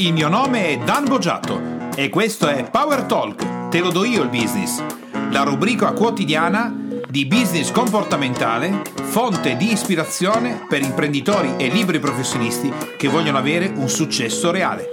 Il mio nome è Dan Boggiato e questo è Power Talk, te lo do io il business, la rubrica quotidiana di business comportamentale, fonte di ispirazione per imprenditori e liberi professionisti che vogliono avere un successo reale.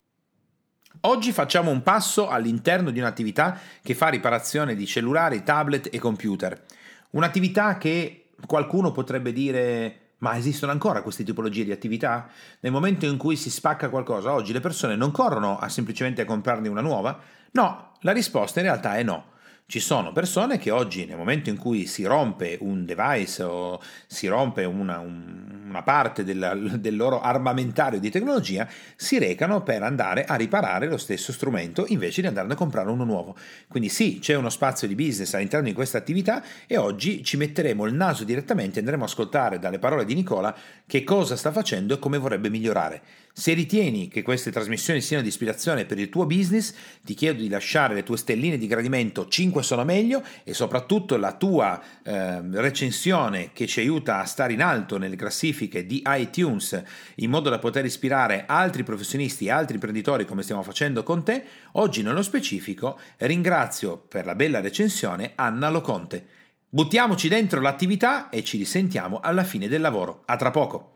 Oggi facciamo un passo all'interno di un'attività che fa riparazione di cellulari, tablet e computer. Un'attività che qualcuno potrebbe dire ma esistono ancora queste tipologie di attività? Nel momento in cui si spacca qualcosa, oggi le persone non corrono a semplicemente comprarne una nuova? No, la risposta in realtà è no. Ci sono persone che oggi, nel momento in cui si rompe un device o si rompe una, una parte della, del loro armamentario di tecnologia, si recano per andare a riparare lo stesso strumento invece di andare a comprare uno nuovo. Quindi sì, c'è uno spazio di business all'interno di questa attività e oggi ci metteremo il naso direttamente e andremo a ascoltare dalle parole di Nicola che cosa sta facendo e come vorrebbe migliorare. Se ritieni che queste trasmissioni siano di ispirazione per il tuo business, ti chiedo di lasciare le tue stelline di gradimento 5 sono meglio e soprattutto la tua eh, recensione che ci aiuta a stare in alto nelle classifiche di iTunes in modo da poter ispirare altri professionisti e altri imprenditori come stiamo facendo con te. Oggi nello specifico ringrazio per la bella recensione Anna Loconte. Buttiamoci dentro l'attività e ci risentiamo alla fine del lavoro. A tra poco!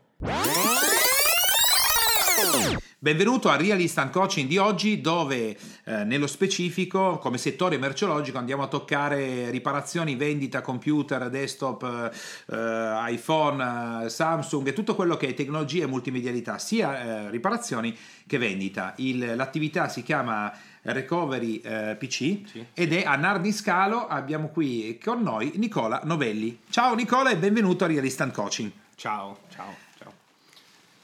Benvenuto a Real Instant Coaching di oggi dove eh, nello specifico come settore merceologico andiamo a toccare riparazioni, vendita, computer, desktop, eh, iPhone, eh, Samsung e tutto quello che è tecnologia e multimedialità, sia eh, riparazioni che vendita. Il, l'attività si chiama Recovery eh, PC sì. ed è a Nardi Scalo abbiamo qui con noi Nicola Novelli. Ciao Nicola e benvenuto a Real Instant Coaching. Ciao, ciao.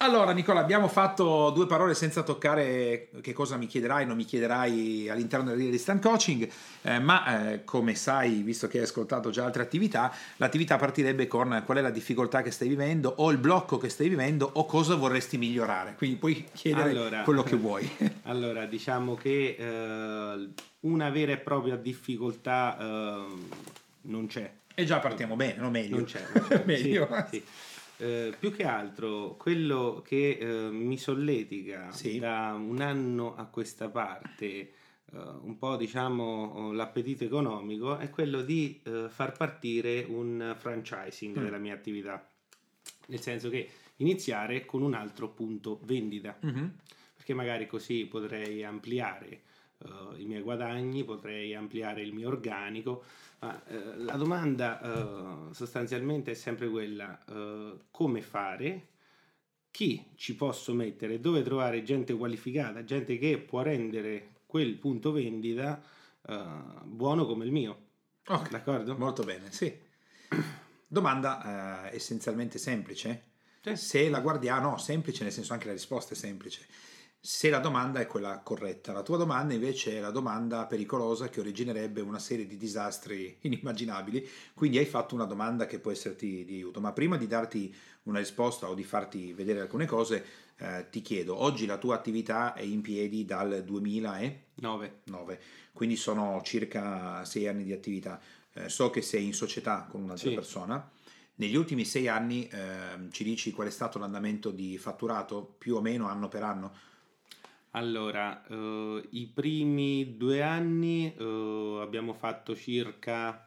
Allora, Nicola, abbiamo fatto due parole senza toccare che cosa mi chiederai, non mi chiederai all'interno del Instant Coaching, eh, ma eh, come sai, visto che hai ascoltato già altre attività, l'attività partirebbe con qual è la difficoltà che stai vivendo o il blocco che stai vivendo o cosa vorresti migliorare. Quindi puoi chiedere allora, quello che vuoi. allora, diciamo che eh, una vera e propria difficoltà eh, non c'è. E già partiamo bene, no? Meglio. Non c'è. Non c'è. Meglio. Sì, sì. Eh, più che altro quello che eh, mi solletica sì. da un anno a questa parte eh, un po' diciamo l'appetito economico è quello di eh, far partire un franchising mm. della mia attività nel senso che iniziare con un altro punto vendita mm-hmm. perché magari così potrei ampliare uh, i miei guadagni, potrei ampliare il mio organico. Ma uh, la domanda uh, sostanzialmente è sempre quella: come fare? Chi ci posso mettere? Dove trovare gente qualificata, gente che può rendere quel punto vendita buono come il mio? Okay. D'accordo? Molto bene, sì. Domanda essenzialmente semplice. Sì. Se la guardiamo, no, semplice nel senso anche la risposta è semplice se la domanda è quella corretta. La tua domanda invece è la domanda pericolosa che originerebbe una serie di disastri inimmaginabili, quindi hai fatto una domanda che può esserti di aiuto. Ma prima di darti una risposta o di farti vedere alcune cose, eh, ti chiedo, oggi la tua attività è in piedi dal 2009, 9. quindi sono circa sei anni di attività. Eh, so che sei in società con un'altra sì. persona. Negli ultimi sei anni eh, ci dici qual è stato l'andamento di fatturato, più o meno anno per anno? Allora, uh, i primi due anni uh, abbiamo fatto circa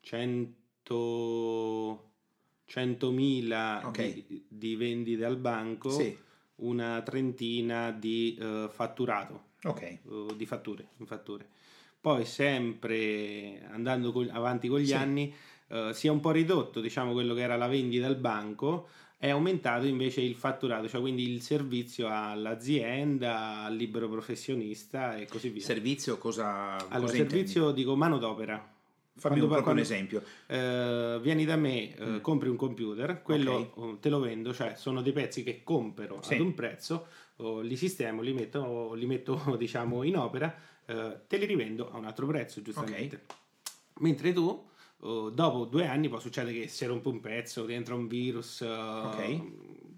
100, 100.000 okay. di, di, vendite al banco, sì. una trentina di uh, fatturato, okay. di fatture, fatture. Poi sempre andando con, avanti con gli sì. anni si è un po' ridotto diciamo quello che era la vendita al banco è aumentato invece il fatturato, cioè quindi il servizio all'azienda, al libero professionista e così via. Servizio cosa? Allora, cosa servizio intendi? dico manodopera. Fammi quando, un, quando, esempio. Eh, vieni da me, eh, mm. compri un computer, quello okay. Oh, te lo vendo, cioè sono dei pezzi che compro sì. ad un prezzo, oh, li sistemo, li metto, li metto diciamo in opera, eh, te li rivendo a un altro prezzo giustamente. Okay. Mentre tu uh, dopo due anni può succedere che si rompe un pezzo, rientra un virus, uh, okay.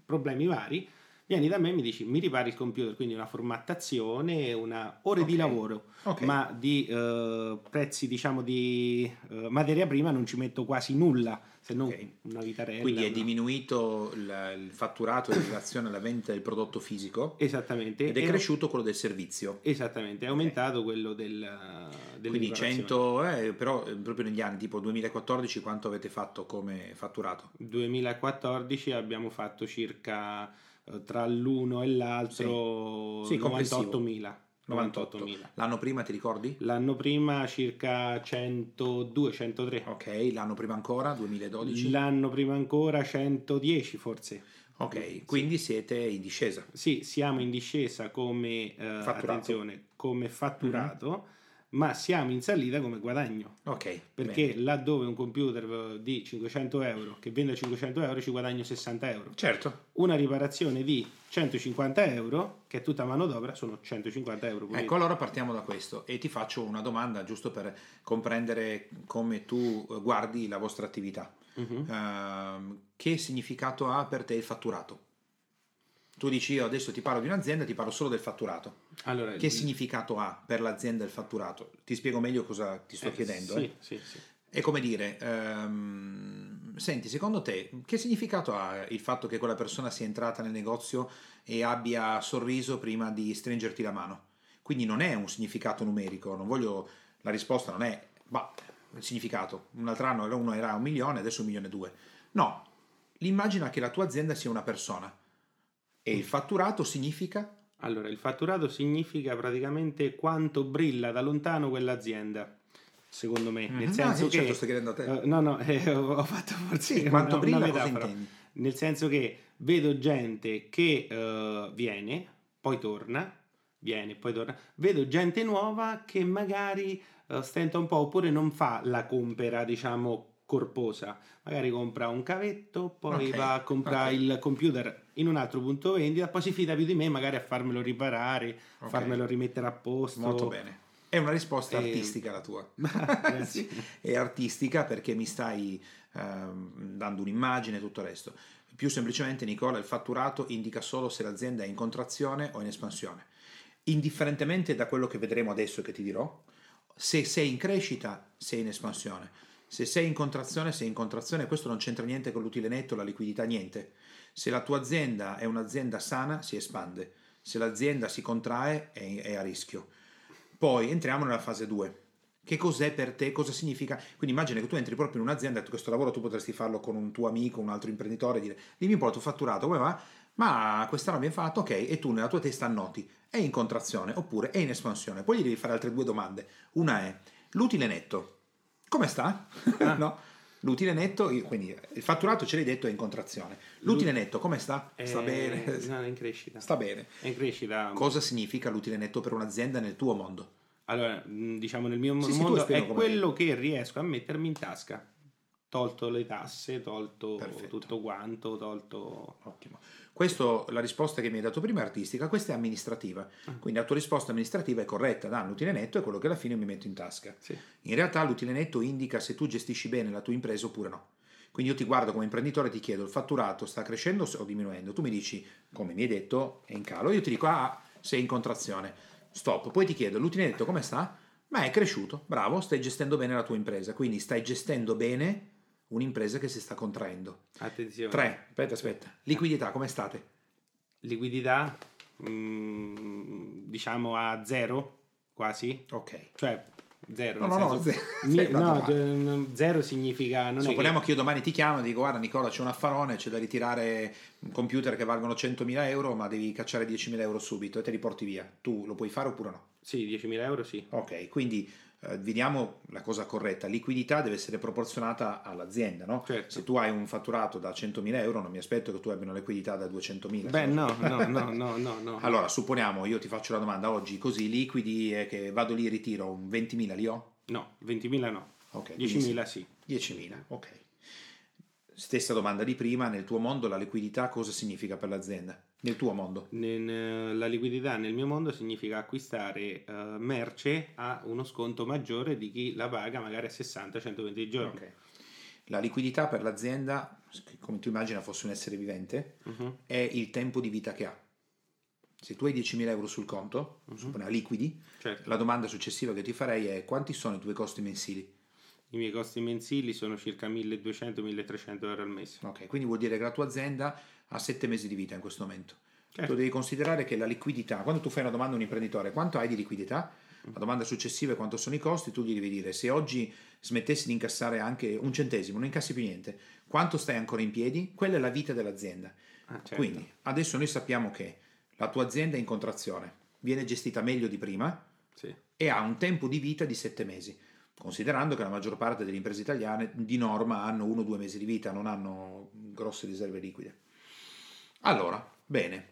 problemi vari, Vieni da me e mi dici mi ripari il computer, quindi una formattazione, una ore okay. di lavoro, okay. ma di uh, prezzi diciamo di materia prima non ci metto quasi nulla se non okay. una vitarella. Quindi è una... diminuito il, il, fatturato in relazione alla vendita del prodotto fisico. Esattamente. Ed è, è cresciuto quello del servizio. Esattamente, è aumentato okay. quello del... Quindi 100, eh, però eh, proprio negli anni, tipo 2014, quanto avete fatto come fatturato? 2014 abbiamo fatto circa eh, tra l'uno e l'altro sì. Sì, 98.000. 98.000. L'anno prima ti ricordi? L'anno prima circa 102-103. Ok, l'anno prima ancora 2012? L'anno prima ancora 110 forse. Ok, sì. quindi siete in discesa. Sì, siamo in discesa come, eh, attenzione, come fatturato. Mm-hmm ma siamo in salita come guadagno. Ok. Perché bene. laddove un computer di 500 euro che vende 500 euro ci guadagno 60 euro. Certo. Una riparazione di 150 euro, che è tutta manodopera, sono 150 euro. Pulito. Ecco, allora partiamo da questo e ti faccio una domanda giusto per comprendere come tu guardi la vostra attività. Uh-huh. Uh, che significato ha per te il fatturato? Tu dici io adesso ti parlo di un'azienda, ti parlo solo del fatturato. Allora, che il... significato ha per l'azienda il fatturato? Ti spiego meglio cosa ti sto eh, chiedendo. Sì, eh. sì, sì. È come dire, um, senti, secondo te che significato ha il fatto che quella persona sia entrata nel negozio e abbia sorriso prima di stringerti la mano? Quindi non è un significato numerico, non voglio, la risposta non è, bah, il significato, un altro anno uno era un milione, adesso un milione e due. No, l'immagina che la tua azienda sia una persona e il fatturato significa? Allora, il fatturato significa praticamente quanto brilla da lontano quell'azienda secondo me, mm-hmm. nel ah, senso ah, che certo sto chiedendo a te. Uh, no, no, eh, ho fatto forse sì, quanto una, brilla una? Nel senso che vedo gente che uh, viene, poi torna, viene, poi torna. Vedo gente nuova che magari uh, stenta un po' oppure non fa la compera, diciamo, corposa. Magari compra un cavetto, poi okay. va a comprare okay. il computer in un altro punto vendita, poi si fida più di me magari a farmelo riparare, okay. farmelo rimettere a posto. Molto bene. È una risposta e... artistica la tua. sì, è artistica perché mi stai ehm, dando un'immagine e tutto il resto. Più semplicemente, Nicola, il fatturato indica solo se l'azienda è in contrazione o in espansione. Indifferentemente da quello che vedremo adesso e che ti dirò, se sei in crescita, sei in espansione. Se sei in contrazione, sei in contrazione, questo non c'entra niente con l'utile netto, la liquidità, niente. Se la tua azienda è un'azienda sana, si espande. Se l'azienda si contrae, è, a rischio. Poi entriamo nella fase 2. Che cos'è per te? Cosa significa? Quindi immagina che tu entri proprio in un'azienda e questo lavoro tu potresti farlo con un tuo amico, un altro imprenditore, e dire dimmi un po' il tuo fatturato, come va? Ma quest'anno abbiamo fatto, ok, e tu nella tua testa annoti, è in contrazione oppure è in espansione. Poi gli devi fare altre due domande. Una è l'utile netto come sta? Ah. no? L'utile netto, quindi il fatturato ce l'hai detto è in contrazione. L'utile netto come sta? Sta è... bene? No, è in crescita. Sta bene. È in crescita. Cosa significa l'utile netto per un'azienda nel tuo mondo? Allora, diciamo nel mio sì, mondo sì, è quello che riesco a mettermi in tasca. Tolto le tasse, tolto Perfetto. tutto quanto, tolto... Ottimo. Questo, la risposta che mi hai dato prima è artistica, questa è amministrativa. Ah. Quindi la tua risposta amministrativa è corretta, da l'utile netto è quello che alla fine mi metto in tasca. Sì. In realtà l'utile netto indica se tu gestisci bene la tua impresa oppure no. Quindi io ti guardo come imprenditore e ti chiedo il fatturato sta crescendo o diminuendo? Tu mi dici, come mi hai detto, è in calo. Io ti dico, ah, sei in contrazione. Stop. Poi ti chiedo, l'utile netto come sta? Ma è cresciuto, bravo, stai gestendo bene la tua impresa. Quindi stai gestendo bene un'impresa che si sta contraendo. Attenzione. 3. Aspetta, aspetta. Liquidità, come state? Liquidità, mm, diciamo a zero, quasi. Ok. Cioè, zero. No, no, no, zero. Mi, no, zero significa... Non Supponiamo che... che... io domani ti chiamo e dico, guarda Nicola, c'è un affarone, c'è da ritirare un computer che valgono 100.000 euro, ma devi cacciare 10.000 euro subito e te li porti via. Tu lo puoi fare oppure no? Sì, 10.000 euro sì. Ok, quindi eh, vediamo la cosa corretta, liquidità deve essere proporzionata all'azienda, no? Certo. Se tu hai un fatturato da 100.000 euro non mi aspetto che tu abbia una liquidità da 200.000. Beh no, no, no, no, no, no. Allora, supponiamo, io ti faccio la domanda oggi, così liquidi e che vado lì e ritiro un 20.000 li ho? No, 20.000 no. Ok. 10.000 sì. 10.000, ok. Stessa domanda di prima, nel tuo mondo la liquidità cosa significa per l'azienda? Nel tuo mondo? Nel, la liquidità nel mio mondo significa acquistare uh, merce a uno sconto maggiore di chi la paga magari a 60-120 giorni. Okay. La liquidità per l'azienda, come tu immagina fosse un essere vivente, uh-huh. è il tempo di vita che ha. Se tu hai 10.000 euro sul conto, uh-huh. liquidi, certo. la domanda successiva che ti farei è quanti sono i tuoi costi mensili? I miei costi mensili sono circa 1200-1300 euro al mese. Ok, quindi vuol dire che la tua azienda ha 7 mesi di vita in questo momento. Certo. Tu devi considerare che la liquidità, quando tu fai una domanda a un imprenditore, quanto hai di liquidità? La domanda successiva è quanto sono i costi, tu gli devi dire se oggi smettessi di incassare anche un centesimo, non incassi più niente, quanto stai ancora in piedi? Quella è la vita dell'azienda. Ah, certo. Quindi adesso noi sappiamo che la tua azienda è in contrazione, viene gestita meglio di prima sì. e ha un tempo di vita di 7 mesi considerando che la maggior parte delle imprese italiane di norma hanno uno o due mesi di vita, non hanno grosse riserve liquide. Allora, bene,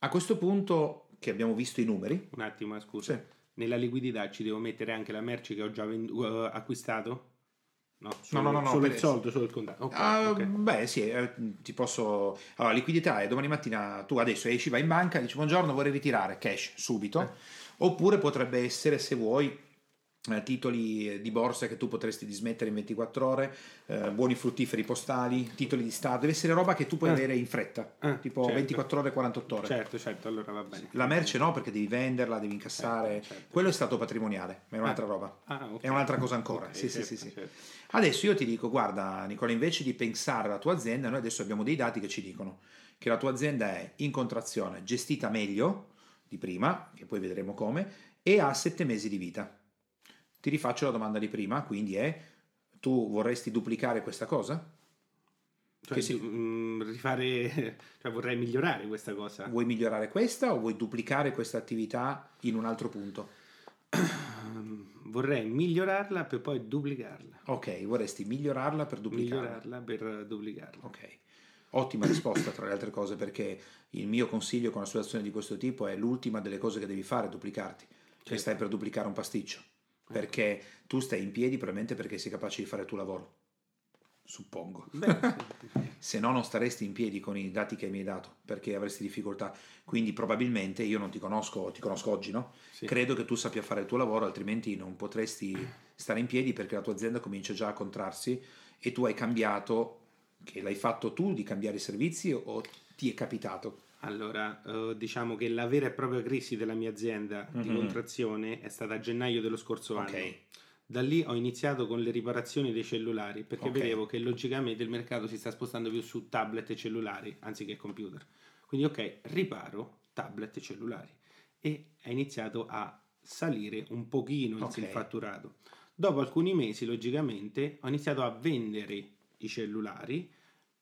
a questo punto che abbiamo visto i numeri... Un attimo, scusa. Sì. Nella liquidità ci devo mettere anche la merce che ho già vendu- uh, acquistato? No, solo, no, no, no, solo il soldo, solo il contatto. Okay, uh, okay. Beh, sì, eh, ti posso. Allora, liquidità è domani mattina tu adesso esci, vai in banca, dici buongiorno, vorrei ritirare cash subito. Eh. Oppure potrebbe essere, se vuoi, eh, titoli di borsa che tu potresti dismettere in 24 ore, eh, buoni fruttiferi postali, titoli di Stato, deve essere roba che tu puoi eh. avere in fretta, eh, tipo certo. 24 ore, 48 ore. Certo, certo, allora va bene. La merce no, perché devi venderla, devi incassare. Certo, certo. Quello è stato patrimoniale, ma è un'altra ah. roba. Ah, okay. È un'altra cosa ancora. Okay, sì, certo, sì, sì, sì. Certo. Adesso io ti dico, guarda Nicola, invece di pensare alla tua azienda, noi adesso abbiamo dei dati che ci dicono che la tua azienda è in contrazione, gestita meglio di prima, che poi vedremo come, e ha 7 mesi di vita. Ti rifaccio la domanda di prima, quindi è, tu vorresti duplicare questa cosa? Cioè, si... Mm, rifare, cioè vorrei migliorare questa cosa. Vuoi migliorare questa o vuoi duplicare questa attività in un altro punto? vorrei migliorarla per poi duplicarla. Ok, vorresti migliorarla per duplicarla. Migliorarla per duplicarla. Ok. Ottima risposta tra le altre cose perché il mio consiglio con una situazione di questo tipo è l'ultima delle cose che devi fare, duplicarti. Cioè certo. stai per duplicare un pasticcio perché tu stai in piedi probabilmente perché sei capace di fare il tuo lavoro. Suppongo. Se no non staresti in piedi con i dati che mi hai dato, perché avresti difficoltà. Quindi probabilmente io non ti conosco, ti conosco oggi, no? Sì. Credo che tu sappia fare il tuo lavoro, altrimenti non potresti stare in piedi perché la tua azienda comincia già a contrarsi e tu hai cambiato, che l'hai fatto tu di cambiare i servizi o ti è capitato? Allora, uh, diciamo che la vera e propria crisi della mia azienda mm-hmm. di contrazione è stata a gennaio dello scorso anno. Okay. Da lì ho iniziato con le riparazioni dei cellulari perché okay. vedevo che logicamente il mercato si sta spostando più su tablet e cellulari anziché computer. Quindi ok, riparo tablet e cellulari e è iniziato a salire un pochino il okay. fatturato. Dopo alcuni mesi, logicamente, ho iniziato a vendere i cellulari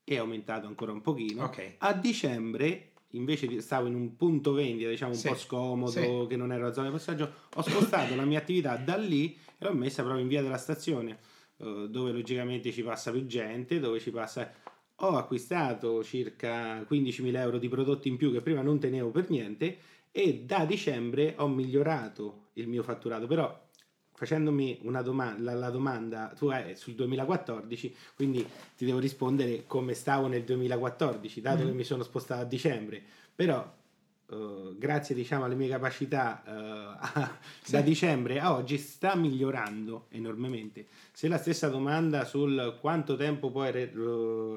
e è aumentato ancora un pochino. Okay. A dicembre invece stavo in un punto vendita, diciamo un sì, po' scomodo, sì. che non era la zona di passaggio, ho spostato la mia attività da lì e l'ho messa proprio in via della stazione, eh, dove logicamente ci passa più gente, dove ci passa... Ho acquistato circa 15.000 euro di prodotti in più che prima non tenevo per niente e da dicembre ho migliorato il mio fatturato, però facendomi una domanda, la, la, domanda, tu è sul 2014, quindi ti devo rispondere come stavo nel 2014, dato mm-hmm. che mi sono spostato a dicembre, però uh, grazie diciamo alle mie capacità uh, sì. da dicembre a oggi sta migliorando enormemente. Se la stessa domanda sul quanto tempo puoi re-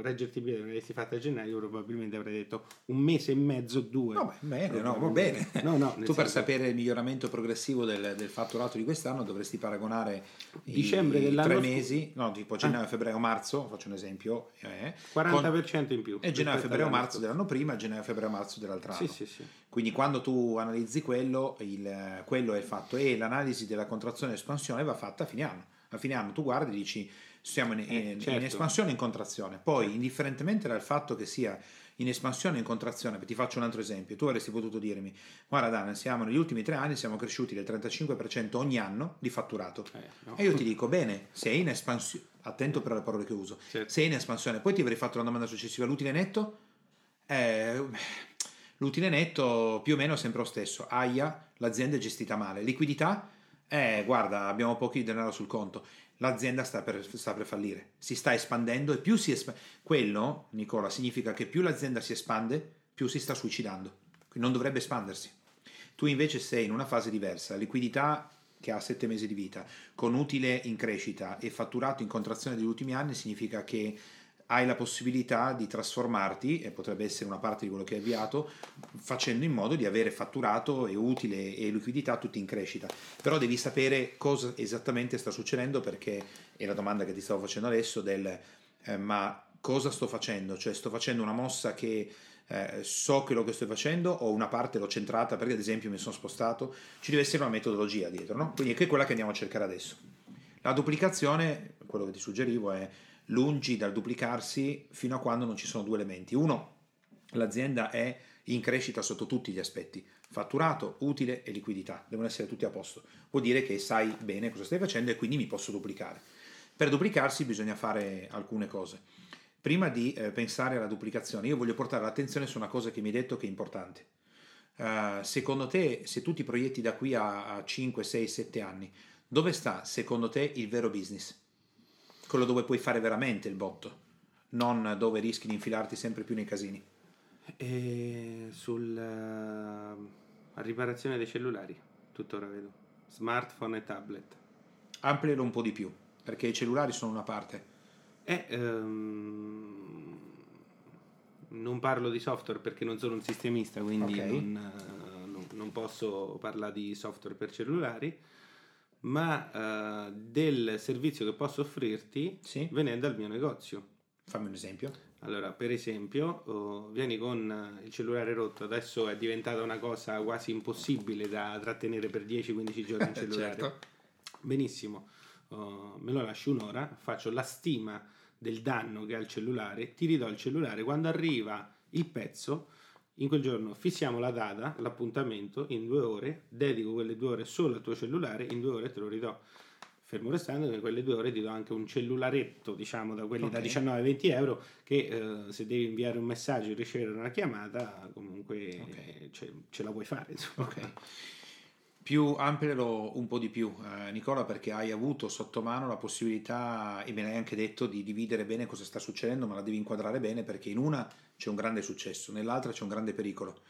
reggerti piede l'avresti fatta a gennaio, probabilmente avrei detto un mese e mezzo, due. No, bene, no, va bene. No, no, tu per sapere il miglioramento progressivo del, del, fatturato di quest'anno dovresti paragonare dicembre i, dell'anno tre mesi, no, tipo gennaio, ah. febbraio, marzo, faccio un esempio. Eh, 40% con, in più. E gennaio, febbraio, marzo dell'anno prima e gennaio, febbraio, marzo dell'altro anno. Sì, sì, sì. Quindi quando tu analizzi quello, il, quello è fatto e l'analisi della contrazione e espansione va fatta a fine anno. A fine anno tu guardi e dici siamo in, eh, in, certo. in espansione e in contrazione. Poi, certo. indifferentemente dal fatto che sia in espansione o in contrazione, ti faccio un altro esempio, tu avresti potuto dirmi, guarda Dan, siamo negli ultimi tre anni siamo cresciuti del 35% ogni anno di fatturato. Eh, no. E io ti dico, bene, sei in espansione, attento per le parole che uso, certo. sei in espansione, poi ti avrei fatto una domanda successiva, l'utile netto? Eh, L'utile netto più o meno è sempre lo stesso. AIA, l'azienda è gestita male. Liquidità? Eh, guarda, abbiamo pochi denaro sul conto. L'azienda sta per, sta per fallire. Si sta espandendo e più si espande. Quello, Nicola, significa che più l'azienda si espande, più si sta suicidando. Non dovrebbe espandersi. Tu invece sei in una fase diversa. Liquidità che ha sette mesi di vita, con utile in crescita e fatturato in contrazione degli ultimi anni, significa che hai la possibilità di trasformarti, e potrebbe essere una parte di quello che hai avviato, facendo in modo di avere fatturato e utile e liquidità tutti in crescita. Però devi sapere cosa esattamente sta succedendo perché è la domanda che ti stavo facendo adesso del eh, ma cosa sto facendo? Cioè sto facendo una mossa che eh, so che lo che sto facendo o una parte l'ho centrata perché ad esempio mi sono spostato, ci deve essere una metodologia dietro, no? Quindi è quella che andiamo a cercare adesso. La duplicazione, quello che ti suggerivo è lungi dal duplicarsi fino a quando non ci sono due elementi. Uno, l'azienda è in crescita sotto tutti gli aspetti, fatturato, utile e liquidità, devono essere tutti a posto. Vuol dire che sai bene cosa stai facendo e quindi mi posso duplicare. Per duplicarsi bisogna fare alcune cose. Prima di eh, pensare alla duplicazione, io voglio portare l'attenzione su una cosa che mi hai detto che è importante. Uh, secondo te, se tu ti proietti da qui a, a 5, 6, 7 anni, dove sta secondo te il vero business? Quello dove puoi fare veramente il botto, non dove rischi di infilarti sempre più nei casini. E sulla riparazione dei cellulari, tuttora vedo. Smartphone e tablet. Amplialo un po' di più, perché i cellulari sono una parte. Eh, um, non parlo di software perché non sono un sistemista, quindi okay. non, non, non posso parlare di software per cellulari ma uh, del servizio che posso offrirti sì. venendo al mio negozio. Fammi un esempio. Allora, per esempio, uh, vieni con il cellulare rotto, adesso è diventata una cosa quasi impossibile da trattenere per 10-15 giorni il cellulare. certo. Benissimo, uh, me lo lasci un'ora, faccio la stima del danno che ha il cellulare, ti ridò il cellulare, quando arriva il pezzo in quel giorno fissiamo la data, l'appuntamento, in due ore, dedico quelle due ore solo al tuo cellulare, in due ore te lo ridò. Fermo restando che in quelle due ore ti do anche un cellularetto, diciamo da quelli okay. da 19-20 euro, che eh, se devi inviare un messaggio e ricevere una chiamata, comunque okay. ce, ce, la puoi fare. Insomma. Okay più amplialo un po' di più, eh, Nicola, perché hai avuto sotto mano la possibilità, e me l'hai anche detto, di dividere bene cosa sta succedendo, ma la devi inquadrare bene perché in una c'è un grande successo, nell'altra c'è un grande pericolo.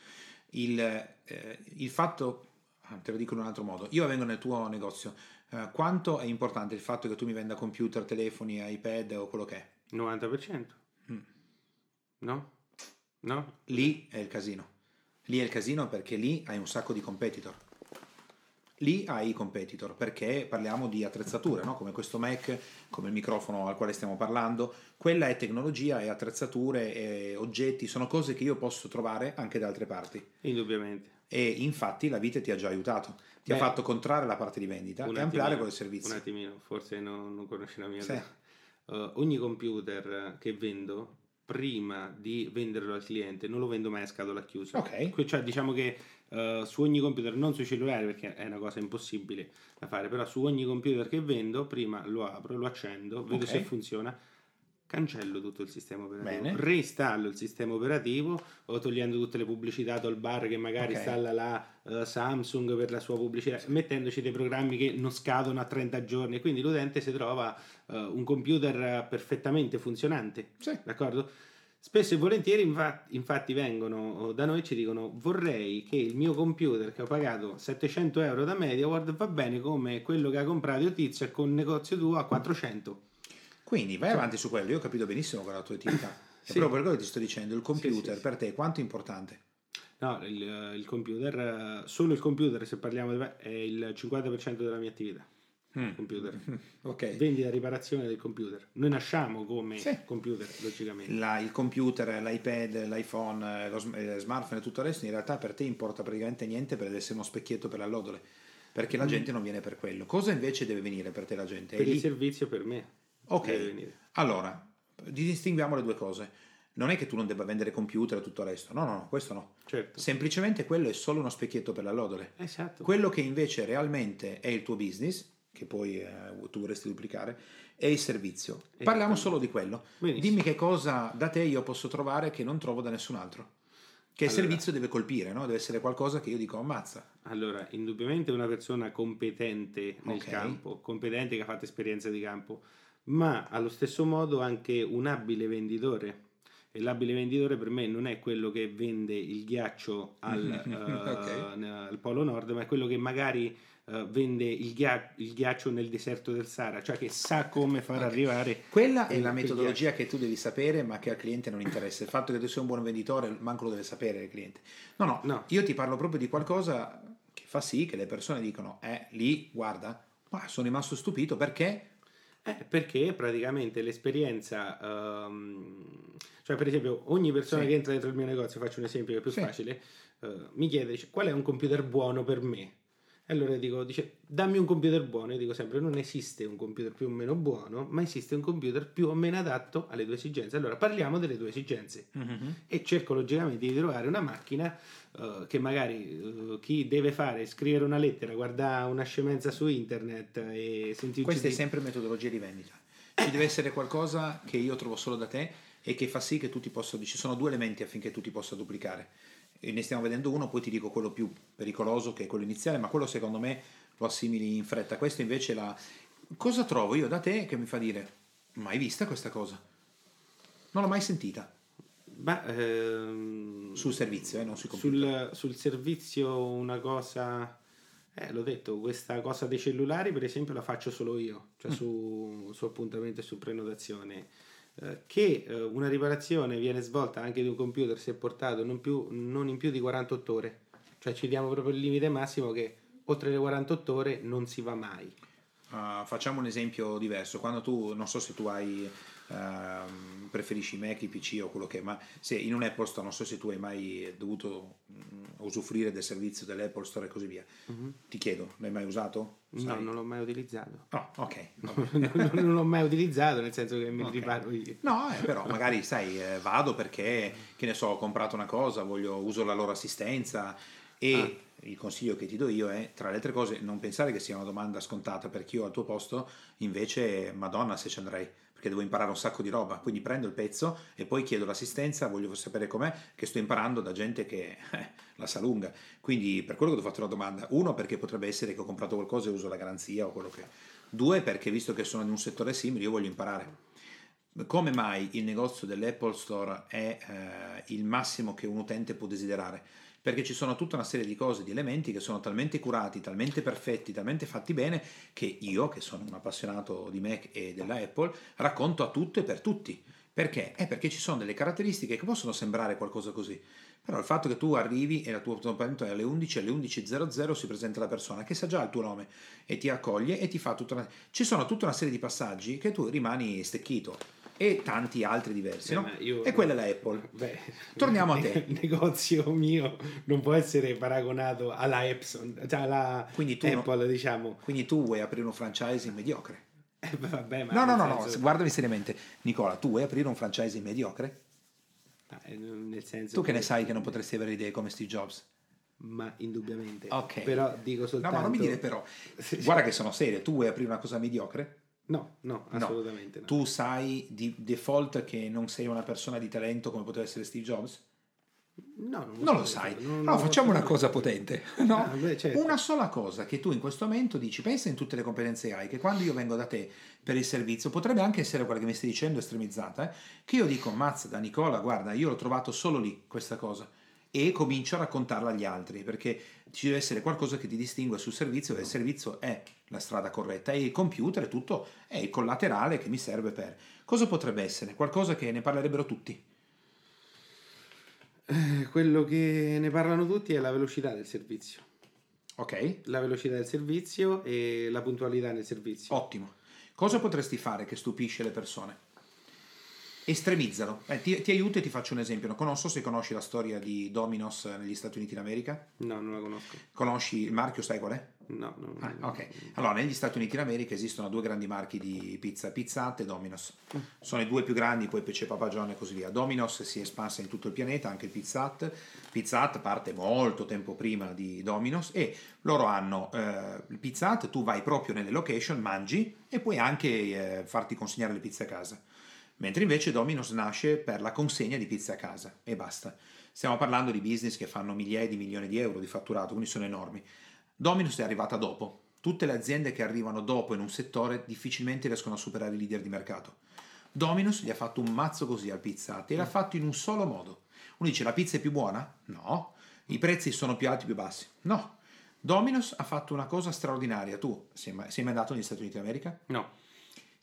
Il, eh, il fatto, ah, te lo dico in un altro modo, io vengo nel tuo negozio, eh, quanto è importante il fatto che tu mi venda computer, telefoni, iPad o quello che è? 90%. Mm. No? No? Lì è il casino. Lì è il casino perché lì hai un sacco di competitor lì hai i competitor perché parliamo di attrezzature, no? come questo Mac, come il microfono al quale stiamo parlando, quella è tecnologia, è attrezzature, è oggetti, sono cose che io posso trovare anche da altre parti. Indubbiamente. E infatti la vite ti ha già aiutato, ti Beh, ha fatto contrarre la parte di vendita e ampliare quel servizio. Un attimino, forse non, non conosci la mia sì. uh, ogni computer che vendo prima di venderlo al cliente non lo vendo mai a scatola chiusa. Ok. Cioè diciamo che uh, su ogni computer, non sui cellulari perché è una cosa impossibile da fare, però su ogni computer che vendo prima lo apro, lo accendo, vedo okay. se funziona, cancello tutto il sistema operativo, Bene. reinstallo il sistema operativo o togliendo tutte le pubblicità bar che magari okay. installa la uh, Samsung per la sua pubblicità, sì. mettendoci dei programmi che non scadono a 30 giorni, quindi l'utente si trova uh, un computer perfettamente funzionante, sì. d'accordo? Spesso e volentieri infatti, infatti vengono da noi e ci dicono vorrei che il mio computer che ho pagato 700 euro da MediaWorld va bene come quello che ha comprato il tizio con il negozio tuo a 400. Quindi vai cioè, avanti su quello, io ho capito benissimo qual è la tua attività. sì. È proprio per quello che ti sto dicendo, il computer sì, sì, per te quanto è importante? No, il, il, computer, solo il computer se parliamo di è il 50% della mia attività mm. computer. Okay. Vendita e riparazione del computer. Noi nasciamo come sì. computer, logicamente. La, il computer, l'iPad, l'iPhone, lo smartphone e tutto il resto in realtà per te importa praticamente niente per essere uno specchietto per l'allodole. Perché la mm. gente non viene per quello. Cosa invece deve venire per te la gente? Per È il lì? servizio per me. Ok. Allora, distinguiamo le due cose non è che tu non debba vendere computer e tutto il resto, no, no, no, questo no. Certo. Semplicemente quello è solo uno specchietto per l'allodole. Esatto. Quello che invece realmente è il tuo business che poi eh, tu vorresti duplicare, è il servizio. Parliamo solo di quello. Benissimo. Dimmi che cosa da te io posso trovare che non trovo da nessun altro. Che il servizio deve colpire, no? deve essere qualcosa che io dico ammazza. Allora, indubbiamente una persona competente nel okay. campo, competente che ha fatto esperienza di campo, ma allo stesso modo anche un abile venditore E l'abile venditore per me non è quello che vende il ghiaccio al, okay. uh, al Polo Nord, ma è quello che magari uh, vende il, ghia- il, ghiaccio nel deserto del Sahara, cioè che sa come far okay. arrivare. Quella è la metodologia che tu devi sapere, ma che al cliente non interessa. Il fatto che tu sia un buon venditore, manco lo deve sapere il cliente. No, no, no. io ti parlo proprio di qualcosa che fa sì che le persone dicono: Eh, lì, guarda, ma sono rimasto stupito perché. Eh, perché praticamente l'esperienza, um, cioè per esempio ogni persona sì. che entra dentro il mio negozio, faccio un esempio che è più sì. facile, uh, mi chiede cioè, qual è un computer buono per me. Allora dico, dice, dammi un computer buono. Io dico sempre, non esiste un computer più o meno buono, ma esiste un computer più o meno adatto alle tue esigenze. Allora parliamo delle tue esigenze. Mm-hmm. E cerco logicamente di trovare una macchina uh, che magari uh, chi deve fare, scrivere una lettera, guardare una scemenza su internet e sentirci... Questa di... è sempre metodologia di vendita. Ci deve essere qualcosa che io trovo solo da te e che fa sì che tu ti possa... Ci sono due elementi affinché tu ti possa duplicare ne stiamo vedendo uno, poi ti dico quello più pericoloso che è quello iniziale, ma quello secondo me lo assimili in fretta. Questo invece la... Cosa trovo io da te che mi fa dire, mai vista questa cosa? Non l'ho mai sentita. Ma, ehm, sul servizio, eh, non sui computer. Sul, sul servizio una cosa... Eh, l'ho detto, questa cosa dei cellulari per esempio la faccio solo io, cioè mm. su, su appuntamento e su prenotazione che eh, una riparazione viene svolta anche di un computer se portato non, più, non in più di 48 ore. Cioè ci diamo proprio il limite massimo che oltre le 48 ore non si va mai. Uh, facciamo un esempio diverso. Quando tu, non so se tu hai Uh, preferisci Mac, i PC o quello che è, ma se in un Apple Store, non so se tu hai mai dovuto um, usufruire del servizio dell'Apple Store e così via, uh-huh. ti chiedo, l'hai mai usato? Sai? No, non l'ho mai utilizzato. Oh, ok. non, non l'ho mai utilizzato, nel senso che mi okay. riparo io. No, eh, però magari sai, eh, vado perché, che ne so, ho comprato una cosa, voglio, uso la loro assistenza e... Ah il consiglio che ti do io è, tra le altre cose, non pensare che sia una domanda scontata, perché io al tuo posto invece, madonna se ci andrei, perché devo imparare un sacco di roba, quindi prendo il pezzo e poi chiedo l'assistenza, voglio sapere com'è, che sto imparando da gente che eh, la sa lunga. Quindi per quello che ho fatto la domanda, uno perché potrebbe essere che ho comprato qualcosa e uso la garanzia o quello che... Due perché visto che sono in un settore simile io voglio imparare. Come mai il negozio dell'Apple Store è eh, il massimo che un utente può desiderare? Perché ci sono tutta una serie di cose, di elementi che sono talmente curati, talmente perfetti, talmente fatti bene, che io, che sono un appassionato di Mac e della Apple, racconto a tutto e per tutti. Perché? È perché ci sono delle caratteristiche che possono sembrare qualcosa così. Però il fatto che tu arrivi e la tua appuntamento è alle 11, alle 11.00 si presenta la persona che sa già il tuo nome e ti accoglie e ti fa tutta una... Ci sono tutta una serie di passaggi che tu rimani stecchito e tanti altri diversi. no? io, e quella è la Apple. Beh, Torniamo a te. Il negozio mio non può essere paragonato alla Epson, cioè alla quindi tu Apple, no, diciamo. Quindi tu vuoi aprire un franchising mediocre? Eh, vabbè, no, no, no, no, guardami seriamente. Nicola, tu vuoi aprire un franchising mediocre? Ah, eh, nel senso tu che, che ne sai che non potresti avere idee come Steve Jobs? ma indubbiamente. Ok. Però dico soltanto... No, ma non mi dire però. Guarda che sono serio, tu vuoi aprire una cosa mediocre? No, no, assolutamente no. no. Tu sai di default che non sei una persona di talento come poteva essere Steve Jobs? No, non, non lo sai. Non, no, facciamo una cosa potente. No? Ah, beh, certo. Una sola cosa che tu in questo momento dici, pensa in tutte le competenze che hai, che quando io vengo da te per il servizio, potrebbe anche essere quella che mi stai dicendo estremizzata, eh? che io dico, mazza da Nicola, guarda, io l'ho trovato solo lì, questa cosa e comincio a raccontarla agli altri perché ci deve essere qualcosa che ti distingue sul servizio e il servizio è la strada corretta e il computer è tutto è il collaterale che mi serve per. Cosa potrebbe essere? Qualcosa che ne parlerebbero tutti? Eh, quello che ne parlano tutti è la velocità del servizio. Ok. La velocità del servizio e la puntualità nel servizio. Ottimo. Cosa potresti fare che stupisce le persone estremizzalo. Eh, ti, ti, aiuto e ti faccio un esempio. Non conosco se conosci la storia di Domino's negli Stati Uniti d'America. No, non la conosco. Conosci il marchio, sai qual è? No, no. Ah, ok. Allora, negli Stati Uniti d'America esistono due grandi marchi di pizza, Pizza Hut e Domino's. Sono i due più grandi, poi c'è Papa John e così via. Domino's si è espansa in tutto il pianeta, anche il Pizza Hut. Pizza Hut parte molto tempo prima di Domino's e loro hanno eh, il Pizza Hut, tu vai proprio nelle location, mangi e puoi anche eh, farti consegnare le pizze a casa mentre invece Domino's nasce per la consegna di pizza a casa e basta. Stiamo parlando di business che fanno migliaia di milioni di euro di fatturato, quindi sono enormi. Domino's è arrivata dopo. Tutte le aziende che arrivano dopo in un settore difficilmente riescono a superare i leader di mercato. Dominus gli ha fatto un mazzo così al pizzate e l'ha fatto in un solo modo. Uno dice la pizza è più buona? No. I prezzi sono più alti o più bassi? No. Dominus ha fatto una cosa straordinaria. Tu sei mai, sei mai andato negli Stati Uniti d'America? No.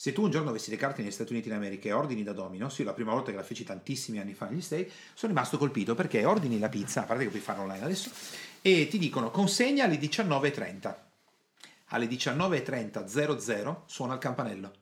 Se tu un giorno avessi le carte negli Stati Uniti d'America e ordini da Domino's, io la prima volta che la feci tantissimi anni fa negli Stati, sono rimasto colpito perché ordini la pizza, a parte che puoi farlo online adesso, e ti dicono consegna alle 19.30. Alle 19.30.00 suona il campanello.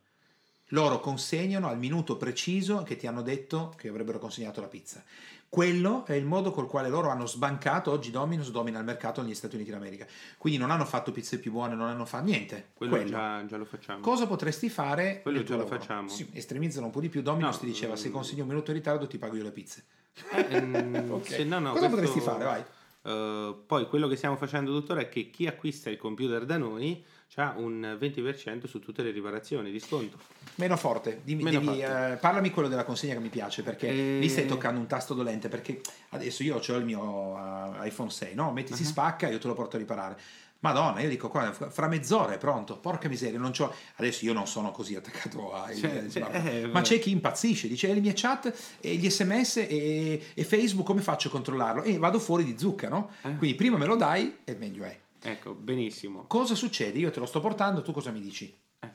Loro consegnano al minuto preciso che ti hanno detto che avrebbero consegnato la pizza. Quello è il modo col quale loro hanno sbancato. Oggi Domino's domina il mercato negli Stati Uniti d'America. Quindi non hanno fatto pizze più buone, non hanno fatto niente. Quello, quello. Già, già, lo facciamo. Cosa potresti fare? Quello già lo facciamo. Sì, estremizzano un po' di più. Domino's no, ti diceva: se consegni un minuto in ritardo, ti pago io le pizze. Eh, mm, okay. se no, no, Cosa questo... potresti fare? Vai. Uh, poi quello che stiamo facendo, dottore, è che chi acquista il computer da noi ha un 20% su tutte le riparazioni di sconto. Meno forte, Dimmi, Meno devi, forte. Uh, parlami quello della consegna che mi piace perché e... lì stai toccando un tasto dolente perché adesso io ho il mio uh, iPhone 6, no? metti uh-huh. si spacca e io te lo porto a riparare. Madonna, io dico qua, fra mezz'ora è pronto, porca miseria, non c'ho... adesso io non sono così attaccato ai cioè, cioè, eh, ma c'è chi impazzisce, dice le mie chat e gli sms e, e, Facebook come faccio a controllarlo? E vado fuori di zucca, no? Eh. Quindi prima me lo dai e meglio è. Ecco, benissimo. Cosa succede? Io te lo sto portando, tu cosa mi dici? Eh,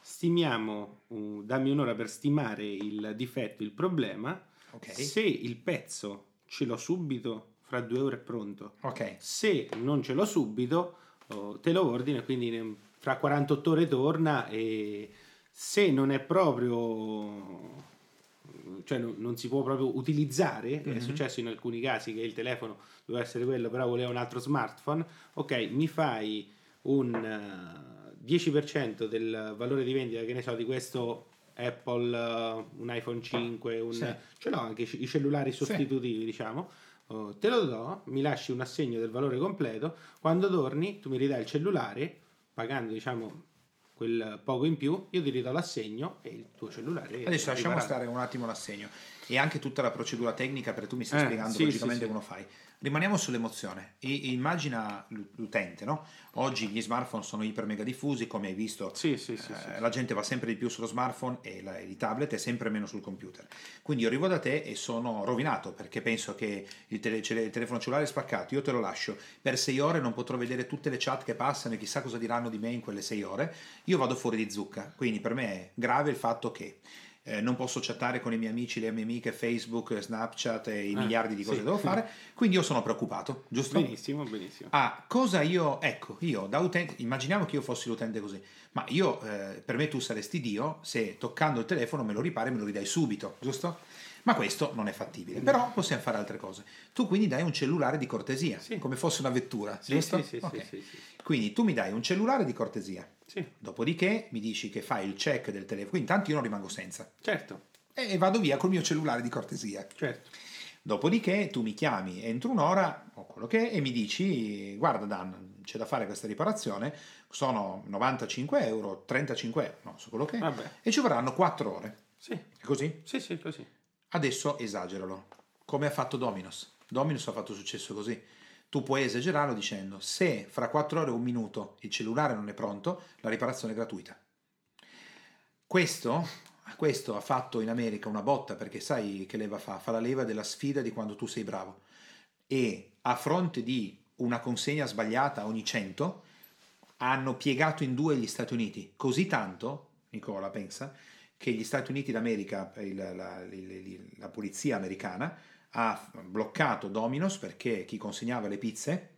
stimiamo, uh, dammi un'ora per stimare il difetto, il problema. Okay. Se il pezzo ce l'ho subito, fra due ore è pronto. Okay. Se non ce l'ho subito, oh, te lo ordino quindi fra 48 ore torna e se non è proprio cioè non, non, si può proprio utilizzare, mm-hmm. è successo in alcuni casi che il telefono doveva essere quello, però voleva un altro smartphone, ok, mi fai un uh, eh, 10% del valore di vendita, che ne so, di questo Apple, uh, un iPhone 5, un, sì. ce l'ho anche i cellulari sostitutivi, sì. diciamo, uh, te lo do, mi lasci un assegno del valore completo, quando torni tu mi ridai il cellulare, pagando diciamo quel poco in più, io ti ridò l'assegno e il tuo cellulare. Adesso lasciamo riparato. stare un attimo l'assegno e anche tutta la procedura tecnica perché tu mi stai eh, spiegando sì, logicamente sì, come sì. lo fai. Rimaniamo sull'emozione. I, immagina l'utente, no? Oggi gli smartphone sono iper mega diffusi, come hai visto. Sì, sì, sì, eh, la gente va sempre di più sullo smartphone e, la, i tablet e sempre meno sul computer. Quindi io arrivo da te e sono rovinato perché penso che il, tele, il telefono cellulare è spaccato, io te lo lascio. Per sei ore non potrò vedere tutte le chat che passano e chissà cosa diranno di me in quelle sei ore. Io vado fuori di zucca. Quindi per me è grave il fatto che eh, non posso chattare con i miei amici, le mie amiche, Facebook, Snapchat e i ah, miliardi di cose sì. che devo fare, quindi io sono preoccupato, giusto? Benissimo, benissimo. Ah, cosa io, ecco, io da utente, immaginiamo che io fossi l'utente così, ma io, eh, per me tu saresti Dio se toccando il telefono me lo ripari e me lo ridai subito, giusto? Ma questo non è fattibile, però possiamo fare altre cose. Tu quindi dai un cellulare di cortesia, sì. come fosse una vettura, sì, giusto? Sì, okay. sì, sì, Quindi tu mi dai un cellulare di cortesia, dopodiché mi dici che fai il check del telefono, quindi intanto io non rimango senza. Certo. E vado via col mio cellulare di cortesia. Certo. Dopodiché tu mi chiami entro un'ora o quello che è e mi dici guarda Dan, c'è da fare questa riparazione, sono 95 euro, 35 euro, non so quello che è, Vabbè. e ci vorranno 4 ore. Sì. È così? Sì, sì, così. Adesso esageralo, come ha fatto Dominos. Dominos ha fatto successo così. Tu puoi esagerarlo dicendo se fra 4 ore e un minuto il cellulare non è pronto, la riparazione è gratuita. Questo, questo ha fatto in America una botta perché sai che leva fa? Fa la leva della sfida di quando tu sei bravo. E a fronte di una consegna sbagliata ogni 100, hanno piegato in due gli Stati Uniti. Così tanto, Nicola pensa, che gli Stati Uniti d'America, il, la, la, la, polizia americana, ha bloccato Domino's perché chi consegnava le pizze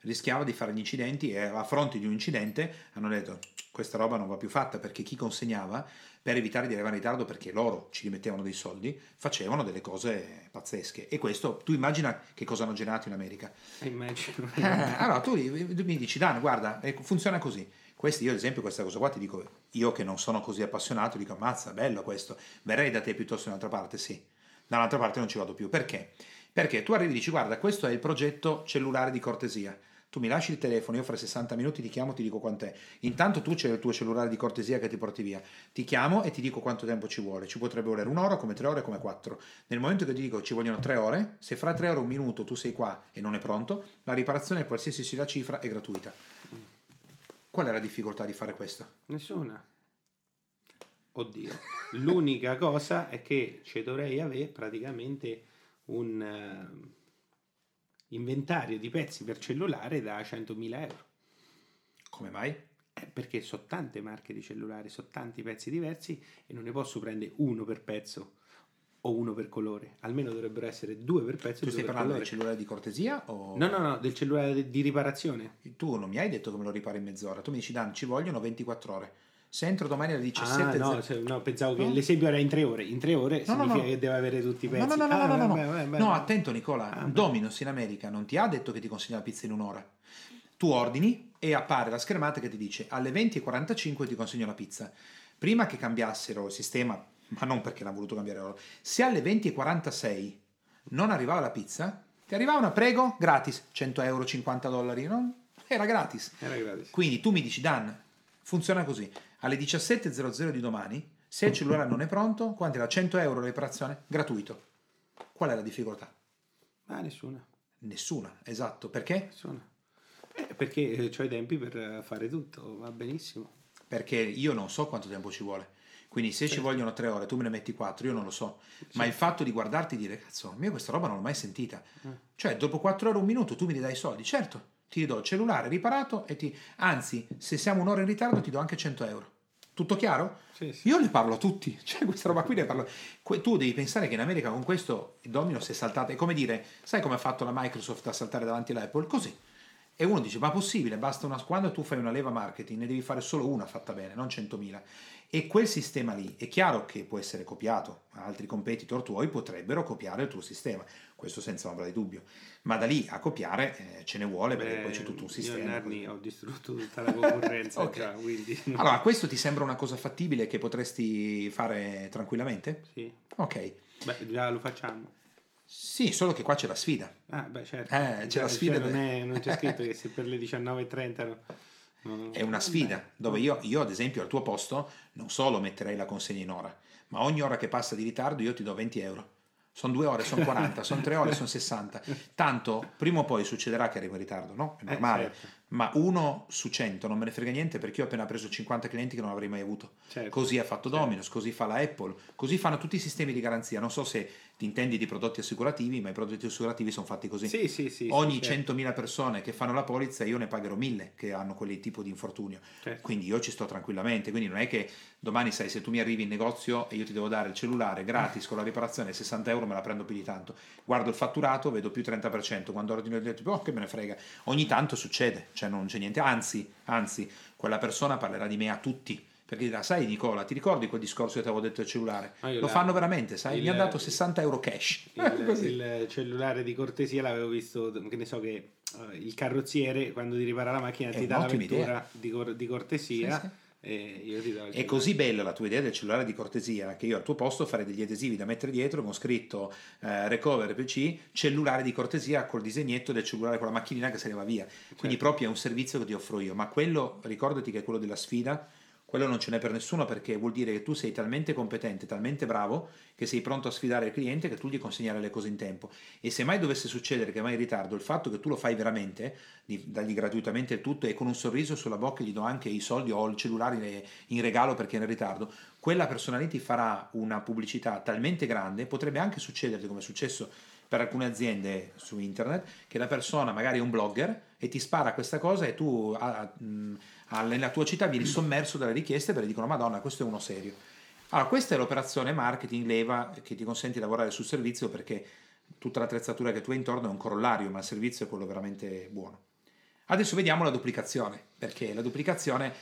rischiava di fare gli incidenti e a fronte di un incidente hanno detto questa roba non va più fatta perché chi consegnava per evitare di arrivare in ritardo perché loro ci rimettevano dei soldi facevano delle cose pazzesche. E questo tu immagina che cosa hanno generato in America. Immagino. Eh, allora tu mi dici Dan guarda funziona così questi, io ad esempio questa cosa qua ti dico, io che non sono così appassionato, dico ammazza, bello questo, verrei da te piuttosto da un'altra parte, sì. Da un'altra parte non ci vado più. Perché? Perché tu arrivi e dici guarda, questo è il progetto cellulare di cortesia. Tu mi lasci il telefono, io fra 60 minuti ti chiamo, ti dico quant'è. Intanto tu c'è il tuo cellulare di cortesia che ti porti via. Ti chiamo e ti dico quanto tempo ci vuole. Ci potrebbe volere un'ora, come tre ore, come quattro. Nel momento che ti dico ci vogliono tre ore, se fra tre ore e un minuto tu sei qua e non è pronto, la riparazione, qualsiasi sia la cifra, è gratuita. Qual è la difficoltà di fare questo? Nessuna. Oddio, l'unica cosa è che ci dovrei avere praticamente un uh, inventario di pezzi per cellulare da 100.000 euro. Come mai? Eh, perché so tante marche di cellulari, so tanti pezzi diversi e non ne posso prendere uno per pezzo o uno per colore. Almeno dovrebbero essere due per pezzo. Tu stai parlando del cellulare di cortesia? O... No, no, no, del cellulare di riparazione. Tu non mi hai detto che me lo ripari in mezz'ora. Tu mi dici, Dan, ci vogliono 24 ore. Se entro domani alle 17 ah, no, cioè, no, pensavo che no? l'esempio era in tre ore. In tre ore no, significa che deve avere tutti i pezzi. No, no, no, ah, no, no, no, vabbè, vabbè, no, attento Nicola, ah, Dominos in America non ti ha detto che ti consegna la pizza in un'ora. Tu ordini e appare la schermata che ti dice alle 20.45 ti consegno la pizza. Prima che cambiassero il sistema, ma non perché l'hanno voluto cambiare loro, se alle 20.46 non arrivava la pizza, ti arrivava una prego gratis, 100 euro, 50 dollari, no? Era gratis. Era gratis. Quindi tu mi dici, Dan, funziona così alle 17.00 di domani, se il cellulare non è pronto, quanto era? 100 euro la riparazione? Gratuito. Qual è la difficoltà? Ah, nessuna. Nessuna, esatto. Perché? Nessuna. Eh, perché eh, ho i tempi per fare tutto, va benissimo. Perché io non so quanto tempo ci vuole. Quindi se certo. ci vogliono tre ore, tu me ne metti quattro, io non lo so. Certo. Ma il fatto di guardarti e dire, cazzo, io questa roba non l'ho mai sentita. Eh. Cioè, dopo quattro ore, un minuto, tu mi dai i soldi. Certo, ti do il cellulare riparato e ti... Anzi, se siamo un'ora in ritardo ti do anche 100 euro. Tutto chiaro? Sì, sì. Io ne parlo a tutti, cioè questa roba qui ne parlo. Tu devi pensare che in America con questo il domino si è saltato, è come dire, sai come ha fatto la Microsoft a saltare davanti all'Apple? Così. E uno dice, ma possibile, basta una... Quando tu fai una leva marketing ne devi fare solo una fatta bene, non 100.000. E quel sistema lì è chiaro che può essere copiato, altri competitor tuoi potrebbero copiare il tuo sistema, questo senza ombra di dubbio, ma da lì a copiare eh, ce ne vuole perché Beh, poi c'è tutto un sistema. Io in anni ho distrutto tutta la concorrenza okay. già, quindi... Allora, questo ti sembra una cosa fattibile che potresti fare tranquillamente? Sì. Ok. Beh, già lo facciamo. Sì, solo che qua c'è la sfida. Ah, beh, certo. Eh, c'è cioè, la sfida. Cioè, non, è, non, c'è scritto che se per le 19.30 no, è una sfida dove io, io, ad esempio, al tuo posto non solo metterei la consegna in ora, ma ogni ora che passa di ritardo io ti do 20 euro. Sono due ore, sono 40, sono tre ore, sono 60. Tanto prima o poi succederà che arrivo in ritardo, no? È eh, normale. Eh, certo. Ma uno su cento non me ne frega niente perché io ho appena preso 50 clienti che non avrei mai avuto. Certo. Così ha fatto certo. Dominus, così fa la Apple, così fanno tutti i sistemi di garanzia. Non so se ti intendi di prodotti assicurativi, ma i prodotti assicurativi sono fatti così. Sì, sì, sì, Ogni sì, 100.000 certo. persone che fanno la polizza io ne pagherò 1000 che hanno quel tipo di infortunio. Certo. Quindi io ci sto tranquillamente. Quindi non è che domani sai se tu mi arrivi in negozio e io ti devo dare il cellulare gratis con la riparazione 60 euro me la prendo più di tanto. Guardo il fatturato, vedo più 30%. Quando ordino il detto, oh che me ne frega. Ogni tanto succede, cioè non c'è niente. Anzi, anzi, quella persona parlerà di me a tutti perché dirà, sai Nicola, ti ricordi quel discorso che ti avevo detto del cellulare? Lo la, fanno veramente, sai? Il, Mi ha dato 60 euro cash. Il, il, cellulare di cortesia l'avevo visto, che ne so che uh, il carrozziere quando ti ripara la macchina È ti dà la vettura di, cor- di, cortesia. Sì, sì. E è così bella la tua idea del cellulare di cortesia che io al tuo posto farei degli adesivi da mettere dietro con scritto eh, recover PC cellulare di cortesia col disegnetto del cellulare con la macchinina che se ne va via quindi certo. proprio è un servizio che ti offro io ma quello ricordati che è quello della sfida quello non ce n'è per nessuno perché vuol dire che tu sei talmente competente, talmente bravo che sei pronto a sfidare il cliente che tu gli consegnerai le cose in tempo. E se mai dovesse succedere che vai in ritardo, il fatto che tu lo fai veramente, dargli gratuitamente il tutto e con un sorriso sulla bocca gli do anche i soldi o il cellulare in regalo perché è in ritardo, quella persona lì ti farà una pubblicità talmente grande, potrebbe anche succederti come è successo per alcune aziende su internet, che la persona magari è un blogger e ti spara questa cosa e tu... Ah, mh, nella tua città vieni sommerso dalle richieste perché dicono Madonna, questo è uno serio. Allora, questa è l'operazione marketing leva che ti consente di lavorare sul servizio perché tutta l'attrezzatura che tu hai intorno è un corollario, ma il servizio è quello veramente buono. Adesso vediamo la duplicazione, perché la duplicazione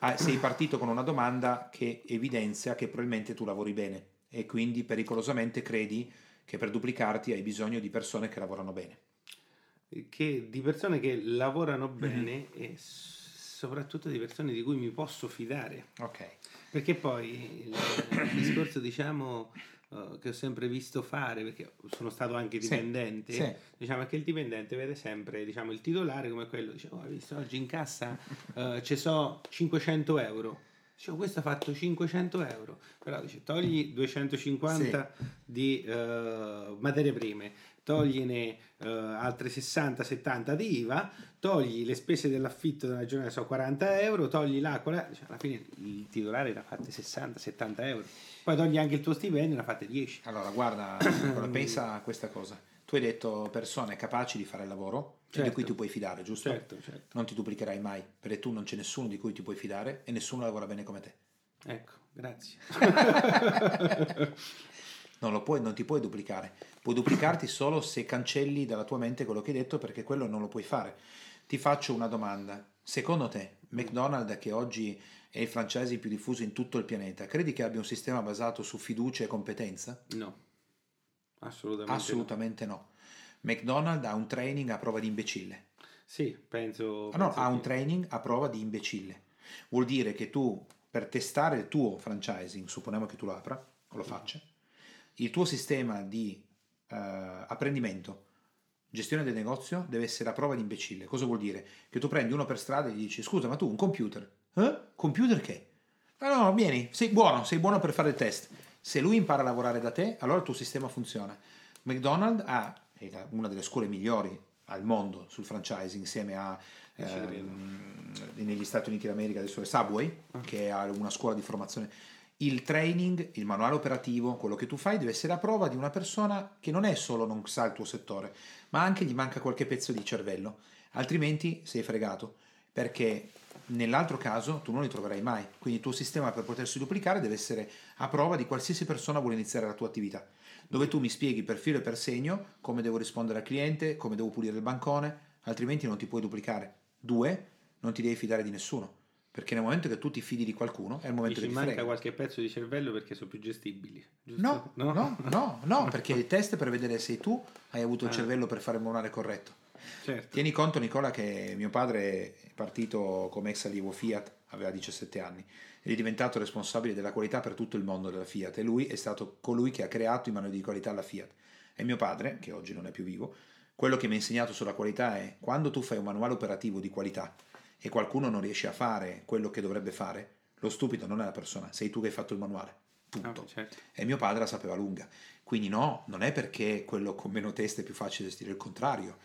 ah, sei partito con una domanda che evidenzia che probabilmente tu lavori bene e quindi pericolosamente credi che per duplicarti hai bisogno di persone che lavorano bene. Che, di persone che lavorano bene mm-hmm. e soprattutto di persone di cui mi posso fidare. Ok. Perché poi il, il discorso, diciamo, uh, che ho sempre visto fare, perché sono stato anche dipendente, sì, sì. diciamo che il dipendente vede sempre diciamo, il titolare come quello, dice, oh, hai visto oggi in cassa uh, ci so 500 euro. Dice, oh, questo ha fatto 500 euro, però dice, togli 250 sì. di uh, materie prime, togliene uh, altre 60-70 di IVA, togli le spese dell'affitto della giornata, so 40 euro, togli l'acqua, cioè alla fine il titolare ne ha fatte 60-70 euro. Poi togli anche il tuo stipendio e ne ha fatte 10. Allora, guarda, pensa a questa cosa. Tu hai detto persone capaci di fare il lavoro certo. di cui ti puoi fidare, giusto? Certo, certo. Non ti duplicherai mai, perché tu non c'è nessuno di cui ti puoi fidare e nessuno lavora bene come te. Ecco, grazie. non, puoi, non ti puoi duplicare. Puoi duplicarti solo se cancelli dalla tua mente quello che hai detto perché quello non lo puoi fare. Ti faccio una domanda. Secondo te, McDonald's, che oggi è il franchising più diffuso in tutto il pianeta, credi che abbia un sistema basato su fiducia e competenza? No, assolutamente, assolutamente no. no. McDonald's ha un training a prova di imbecille. Sì, penso. Ah, no, penso ha che... un training a prova di imbecille. Vuol dire che tu, per testare il tuo franchising, supponiamo che tu lo apra o lo faccia, il tuo sistema di uh, apprendimento, gestione del negozio, deve essere a prova di imbecille. Cosa vuol dire? Che tu prendi uno per strada e gli dici: Scusa, ma tu un computer? Eh? Computer che? Ah, no, vieni, sei buono, sei buono per fare il test. Se lui impara a lavorare da te, allora il tuo sistema funziona. McDonald's ha una delle scuole migliori al mondo sul franchising insieme a ehm, negli Stati Uniti d'America adesso è Subway ah. che ha una scuola di formazione il training, il manuale operativo, quello che tu fai deve essere a prova di una persona che non è solo non sa il tuo settore, ma anche gli manca qualche pezzo di cervello, altrimenti sei fregato, perché nell'altro caso tu non li troverai mai, quindi il tuo sistema per potersi duplicare deve essere a prova di qualsiasi persona vuole iniziare la tua attività dove tu mi spieghi per filo e per segno come devo rispondere al cliente, come devo pulire il bancone, altrimenti non ti puoi duplicare. Due, non ti devi fidare di nessuno. Perché nel momento che tu ti fidi di qualcuno è il momento Dici, che ti manca frega. qualche pezzo di cervello perché sono più gestibili. Giusto? No, no, no, no, no, perché il test per vedere se tu hai avuto il ah. cervello per fare il manuale corretto. Certo. Tieni conto Nicola che mio padre è partito come ex allievo Fiat, aveva 17 anni ed è diventato responsabile della qualità per tutto il mondo della Fiat e lui è stato colui che ha creato i manuali di qualità alla Fiat. E mio padre, che oggi non è più vivo, quello che mi ha insegnato sulla qualità è quando tu fai un manuale operativo di qualità e qualcuno non riesce a fare quello che dovrebbe fare, lo stupido non è la persona, sei tu che hai fatto il manuale. Punto. Oh, certo. E mio padre la sapeva lunga. Quindi no, non è perché quello con meno testa è più facile gestire, il contrario.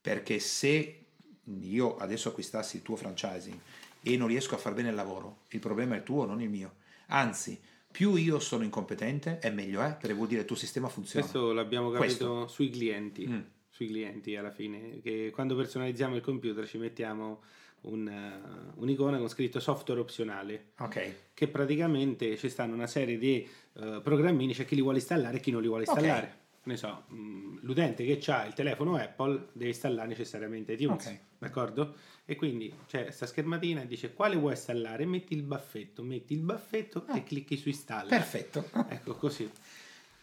Perché se io adesso acquistassi il tuo franchising e non riesco a far bene il lavoro, il problema è tuo, non il mio. Anzi, più io sono incompetente è meglio, eh? perché vuol dire che il tuo sistema funziona. Questo l'abbiamo capito Questo. sui clienti, mm. sui clienti alla fine, che quando personalizziamo il computer ci mettiamo un, uh, un'icona con scritto software opzionale, okay. che praticamente ci stanno una serie di uh, programmini, c'è chi li vuole installare e chi non li vuole installare. Okay ne so, mm, l'utente che ha il telefono Apple deve installare necessariamente iTunes, okay. d'accordo? E quindi c'è questa schermatina e dice quale vuoi installare, metti il baffetto, metti il baffetto ah. e clicchi su installa. Perfetto. Ecco così.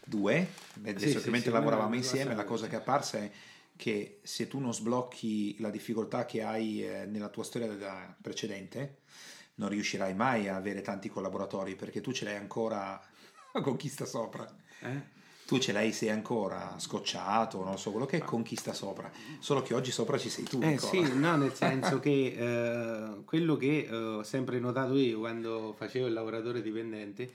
Due, adesso sì, sì, lavoravamo insieme, la cosa che è apparsa è che se tu non sblocchi la difficoltà che hai eh, nella tua storia precedente, non riuscirai mai a avere tanti collaboratori perché tu ce l'hai ancora con chi sta sopra. Eh? tu ce l'hai, sei ancora scocciato, non so quello che è, conquista sopra. Solo che oggi sopra ci sei tu. Eh sì, no, nel senso che eh, quello che eh, ho sempre notato io quando facevo il lavoratore dipendente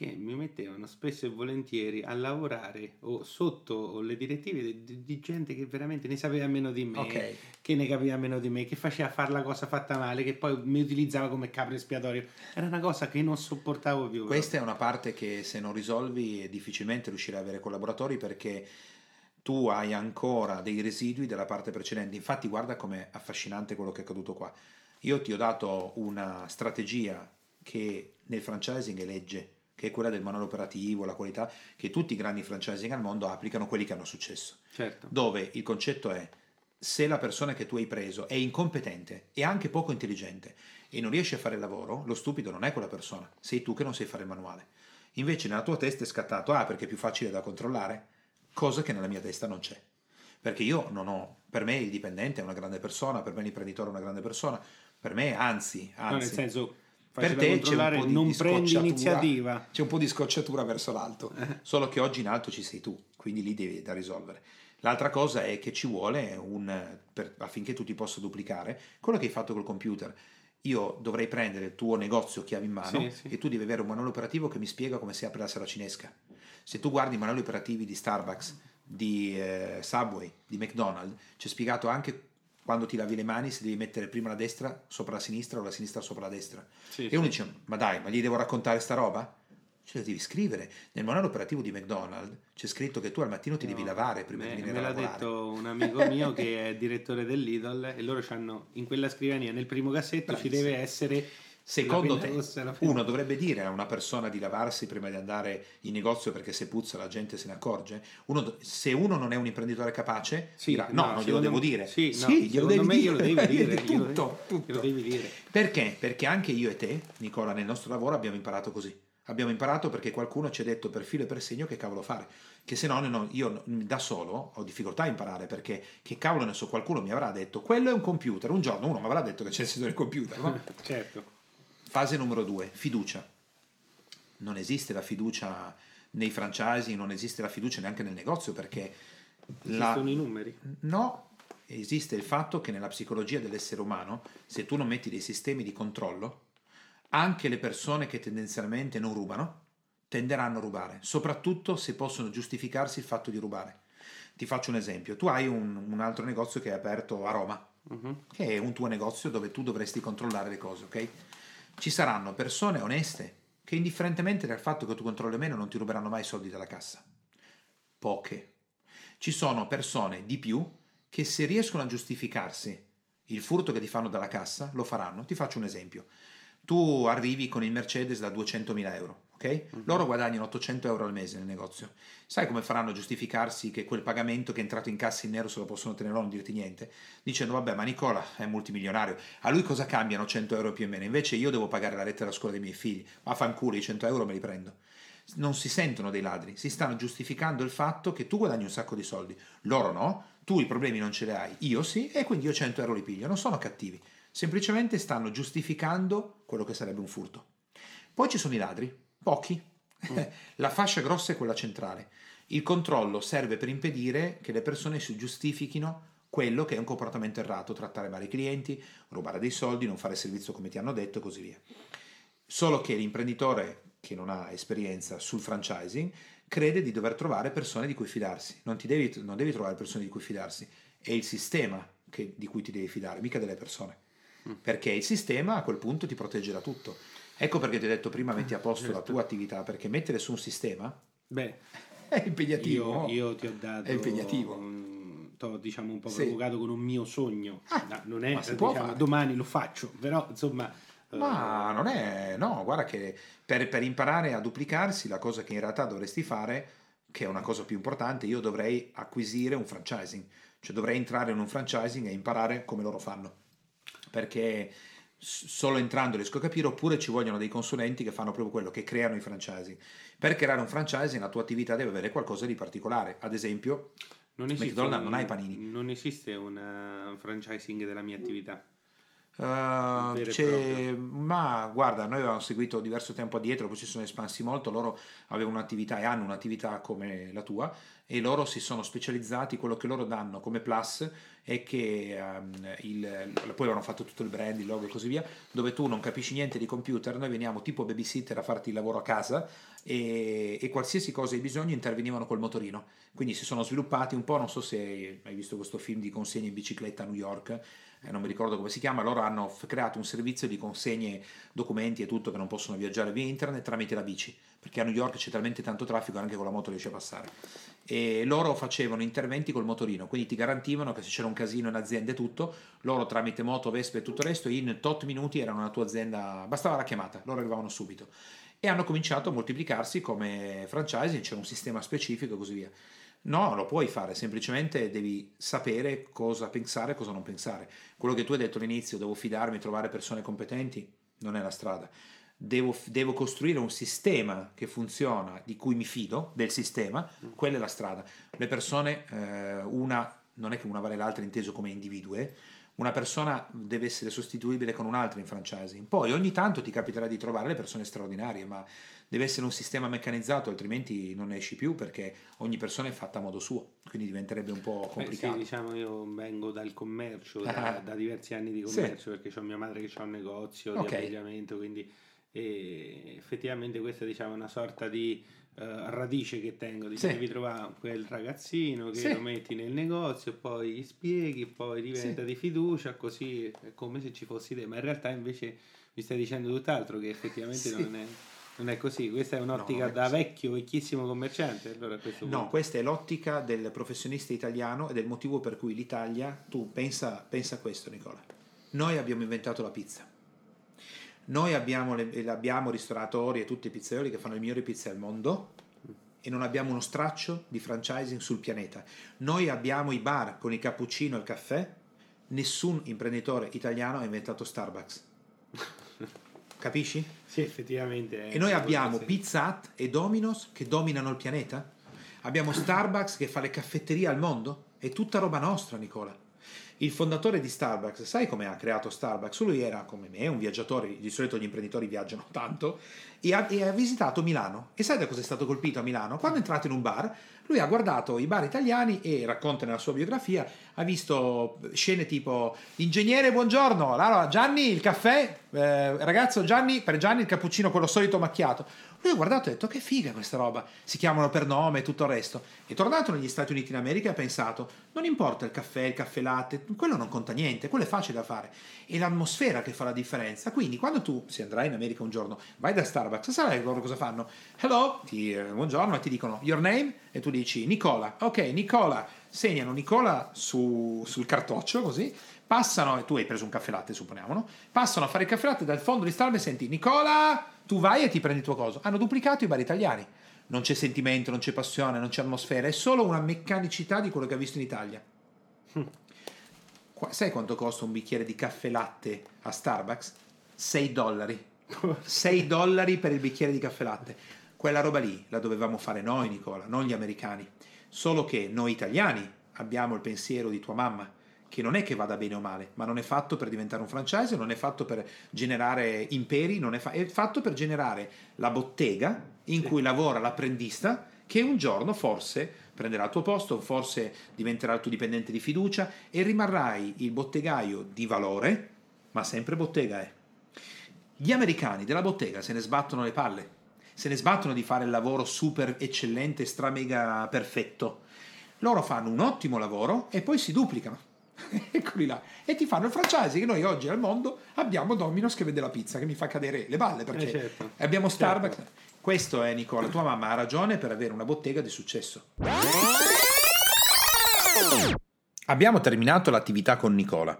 che mi mettevano spesso e volentieri a lavorare o sotto le direttive di, di gente che veramente ne sapeva meno di me, okay. che ne capiva meno di me, che faceva fare la cosa fatta male, che poi mi utilizzava come capro espiatorio. Era una cosa che non sopportavo più. Questa è una parte che se non risolvi difficilmente riuscirai ad avere collaboratori perché tu hai ancora dei residui della parte precedente. Infatti guarda com'è affascinante quello che è accaduto qua. Io ti ho dato una strategia che nel franchising è legge che è quella del manuale operativo, la qualità che tutti i grandi franchising al mondo applicano, quelli che hanno successo. Certo. Dove il concetto è se la persona che tu hai preso è incompetente e anche poco intelligente e non riesce a fare il lavoro, lo stupido non è quella persona, sei tu che non sai fare il manuale. Invece nella tua testa è scattato, ah perché è più facile da controllare, cosa che nella mia testa non c'è. Perché io non ho, per me il dipendente è una grande persona, per me l'imprenditore è una grande persona, per me anzi, anzi no, nel senso per te c'è un po' di, non di prendi iniziativa. C'è un po' di scocciatura verso l'alto, solo che oggi in alto ci sei tu, quindi lì devi da risolvere. L'altra cosa è che ci vuole un, per, affinché tu ti possa duplicare quello che hai fatto col computer. Io dovrei prendere il tuo negozio chiave in mano sì, sì. e tu devi avere un manuale operativo che mi spiega come si apre la sala cinesca. Se tu guardi i manuali operativi di Starbucks, di eh, Subway, di McDonald's, c'è spiegato anche quando ti lavi le mani se devi mettere prima la destra sopra la sinistra o la sinistra sopra la destra. Sì, e uno sì. dice, ma dai, ma gli devo raccontare sta roba? Ce la devi scrivere. Nel manuale operativo di McDonald's c'è scritto che tu al mattino ti no, devi lavare prima me, di venire a lavorare. Me l'ha detto un amico mio che è direttore dell'Idol e loro hanno in quella scrivania, nel primo cassetto Bravissimo. ci deve essere Secondo te, uno dovrebbe dire a una persona di lavarsi prima di andare in negozio perché se puzza la gente se ne accorge? Uno, se uno non è un imprenditore capace, sì, dirà, no, no non glielo devo dire. Sì, sì glielo devi me dire. Glielo devi dire. tutto, tutto. Glielo devi dire. Perché? Perché anche io e te, Nicola, nel nostro lavoro abbiamo imparato così. Abbiamo imparato perché qualcuno ci ha detto per filo e per segno che cavolo fare. Che se no, no io da solo ho difficoltà a imparare perché che cavolo ne so, qualcuno mi avrà detto quello è un computer. Un giorno uno mi avrà detto che c'è il del computer. No? certo. Fase numero due, fiducia. Non esiste la fiducia nei franchising, non esiste la fiducia neanche nel negozio perché... Esistono la... i numeri? No, esiste il fatto che nella psicologia dell'essere umano, se tu non metti dei sistemi di controllo, anche le persone che tendenzialmente non rubano tenderanno a rubare, soprattutto se possono giustificarsi il fatto di rubare. Ti faccio un esempio, tu hai un, un altro negozio che è aperto a Roma, uh-huh. che è un tuo negozio dove tu dovresti controllare le cose, ok? Ci saranno persone oneste che indifferentemente dal fatto che tu controlli meno non ti ruberanno mai i soldi dalla cassa. Poche. Ci sono persone di più che se riescono a giustificarsi il furto che ti fanno dalla cassa, lo faranno. Ti faccio un esempio. Tu arrivi con il Mercedes da 200.000 euro, ok? Uh-huh. Loro guadagnano 800 euro al mese nel negozio. Sai come faranno a giustificarsi che quel pagamento che è entrato in cassa in nero se lo possono tenere loro, non dirti niente? Dicendo, vabbè, ma Nicola è multimilionario, a lui cosa cambiano 100 euro più o meno? Invece io devo pagare la lettera a scuola dei miei figli, ma fanculo, i 100 euro me li prendo. Non si sentono dei ladri, si stanno giustificando il fatto che tu guadagni un sacco di soldi, loro no, tu i problemi non ce li hai, io sì, e quindi io 100 euro li piglio, non sono cattivi, semplicemente stanno giustificando quello che sarebbe un furto. Poi ci sono i ladri, pochi, Mm. La fascia grossa è quella centrale. Il controllo serve per impedire che le persone si giustifichino quello che è un comportamento errato, trattare male i clienti, rubare dei soldi, non fare servizio come ti hanno detto e così via. Solo che l'imprenditore che non ha esperienza sul franchising crede di dover trovare persone di cui fidarsi. Non, devi, non devi, trovare persone di cui fidarsi, è il sistema che, di cui ti devi fidare, mica delle persone. Mm. Perché il sistema a quel punto ti protegge da tutto. Ecco perché ti ho detto prima metti a posto certo. la tua attività, perché mettere su un sistema Beh, è impegnativo. Io, io ti ho dato... È impegnativo. T'ho diciamo un po' sì. provocato con un mio sogno. Ah, no, non è, diciamo, domani lo faccio, però insomma... Ma uh... non è... No, guarda che per, per imparare a duplicarsi la cosa che in realtà dovresti fare, che è una cosa più importante, io dovrei acquisire un franchising. Cioè dovrei entrare in un franchising e imparare come loro fanno. Perché solo entrando riesco a capire, oppure ci vogliono dei consulenti che fanno proprio quello, che creano i franchising. Per creare un franchising la tua attività deve avere qualcosa di particolare, ad esempio non McDonald's un, non ha i panini. Non esiste un uh, franchising della mia attività. Uh, ma guarda, noi avevamo seguito diverso tempo addietro, poi si sono espansi molto, loro avevano un'attività e hanno un'attività come la tua e loro si sono specializzati, quello che loro danno come plus è che um, il, poi avevano fatto tutto il brand, il logo e così via, dove tu non capisci niente di computer, noi veniamo tipo babysitter a farti il lavoro a casa e, e qualsiasi cosa hai bisogno intervenivano col motorino, quindi si sono sviluppati un po', non so se hai visto questo film di consegne in bicicletta a New York, eh, non mi ricordo come si chiama, loro hanno f- creato un servizio di consegne documenti e tutto che non possono viaggiare via internet tramite la bici, perché a New York c'è talmente tanto traffico che anche con la moto riesce a passare. E loro facevano interventi col motorino, quindi ti garantivano che se c'era un casino in azienda e tutto, loro tramite moto, vespe e tutto il resto, in tot minuti erano nella tua azienda, bastava la chiamata, loro arrivavano subito. E hanno cominciato a moltiplicarsi come franchising, c'è un sistema specifico e così via. No, lo puoi fare, semplicemente devi sapere cosa pensare e cosa non pensare. Quello che tu hai detto all'inizio, devo fidarmi, trovare persone competenti, non è la strada. Devo, devo, costruire un sistema che funziona, di cui mi fido, del sistema, quella è la strada. Le persone, eh, una, non è che una vale l'altra inteso come individui, una persona deve essere sostituibile con un'altra in franchising. Poi ogni tanto ti capiterà di trovare le persone straordinarie, ma deve essere un sistema meccanizzato, altrimenti non ne esci più perché ogni persona è fatta a modo suo, quindi diventerebbe un po' complicato. Beh, sì, diciamo io vengo dal commercio, da, da diversi anni di commercio, sì. perché ho mia madre che ha un negozio okay. di abbigliamento, quindi e effettivamente questa diciamo, è una sorta di uh, radice che tengo, di sì. devi trovare quel ragazzino che sì. lo metti nel negozio, poi gli spieghi, poi diventa sì. di fiducia, così è come se ci fossi te, ma in realtà invece mi stai dicendo tutt'altro che effettivamente non è... Non è così, questa è un'ottica no, da vecchio, vecchissimo commerciante. Allora no, punto. questa è l'ottica del professionista italiano ed è il motivo per cui l'Italia, tu pensa, pensa a questo Nicola, noi abbiamo inventato la pizza. Noi abbiamo, le, abbiamo ristoratori e tutti i pizzaioli che fanno le migliori pizze al mondo e non abbiamo uno straccio di franchising sul pianeta. Noi abbiamo i bar con il cappuccino e il caffè, nessun imprenditore italiano ha inventato Starbucks. Capisci? Sì, effettivamente. E noi abbiamo Pizza Hut e Domino's che dominano il pianeta. Abbiamo Starbucks che fa le caffetterie al mondo. È tutta roba nostra, Nicola. Il fondatore di Starbucks, sai come ha creato Starbucks? Lui era come me, un viaggiatore, di solito gli imprenditori viaggiano tanto, e ha, e ha visitato Milano. E sai da cosa è stato colpito a Milano? Quando è entrato in un bar, lui ha guardato i bar italiani e racconta nella sua biografia, ha visto scene tipo ingegnere buongiorno, allora Gianni il caffè, eh, ragazzo Gianni, per Gianni il cappuccino quello solito macchiato. Lui ha guardato e ha detto che figa questa roba, si chiamano per nome e tutto il resto. È tornato negli Stati Uniti d'America e ha pensato, non importa il caffè, il caffè latte, quello non conta niente, quello è facile da fare. È l'atmosfera che fa la differenza. Quindi quando tu, se andrai in America un giorno, vai da Starbucks, sai loro cosa fanno? Hello, ti, eh, buongiorno, e ti dicono your name e tu dici Nicola. Ok, Nicola, segnano Nicola su, sul cartoccio così, passano, e tu hai preso un caffè latte supponiamo, no? Passano a fare il caffè latte dal fondo di Starbucks e senti Nicola tu vai e ti prendi il tuo coso. Hanno duplicato i bar italiani. Non c'è sentimento, non c'è passione, non c'è atmosfera, è solo una meccanicità di quello che ha visto in Italia. Sai quanto costa un bicchiere di caffè latte a Starbucks? 6 dollari. 6 dollari per il bicchiere di caffè latte. Quella roba lì la dovevamo fare noi, Nicola, non gli americani. Solo che noi italiani abbiamo il pensiero di tua mamma che non è che vada bene o male, ma non è fatto per diventare un franchise, non è fatto per generare imperi, è, fa- è, fatto per generare la bottega in sì. cui lavora l'apprendista che un giorno forse prenderà il tuo posto, forse diventerà il tuo dipendente di fiducia e rimarrai il bottegaio di valore, ma sempre bottega è. Gli americani della bottega se ne sbattono le palle, se ne sbattono di fare il lavoro super eccellente, stra mega perfetto. Loro fanno un ottimo lavoro e poi si duplicano eccoli là, e ti fanno il franchise che noi oggi al mondo abbiamo Domino's che vende la pizza, che mi fa cadere le balle perché eh certo. abbiamo Starbucks. Certo. Questo è Nicola, tua mamma ha ragione per avere una bottega di successo. Abbiamo terminato l'attività con Nicola.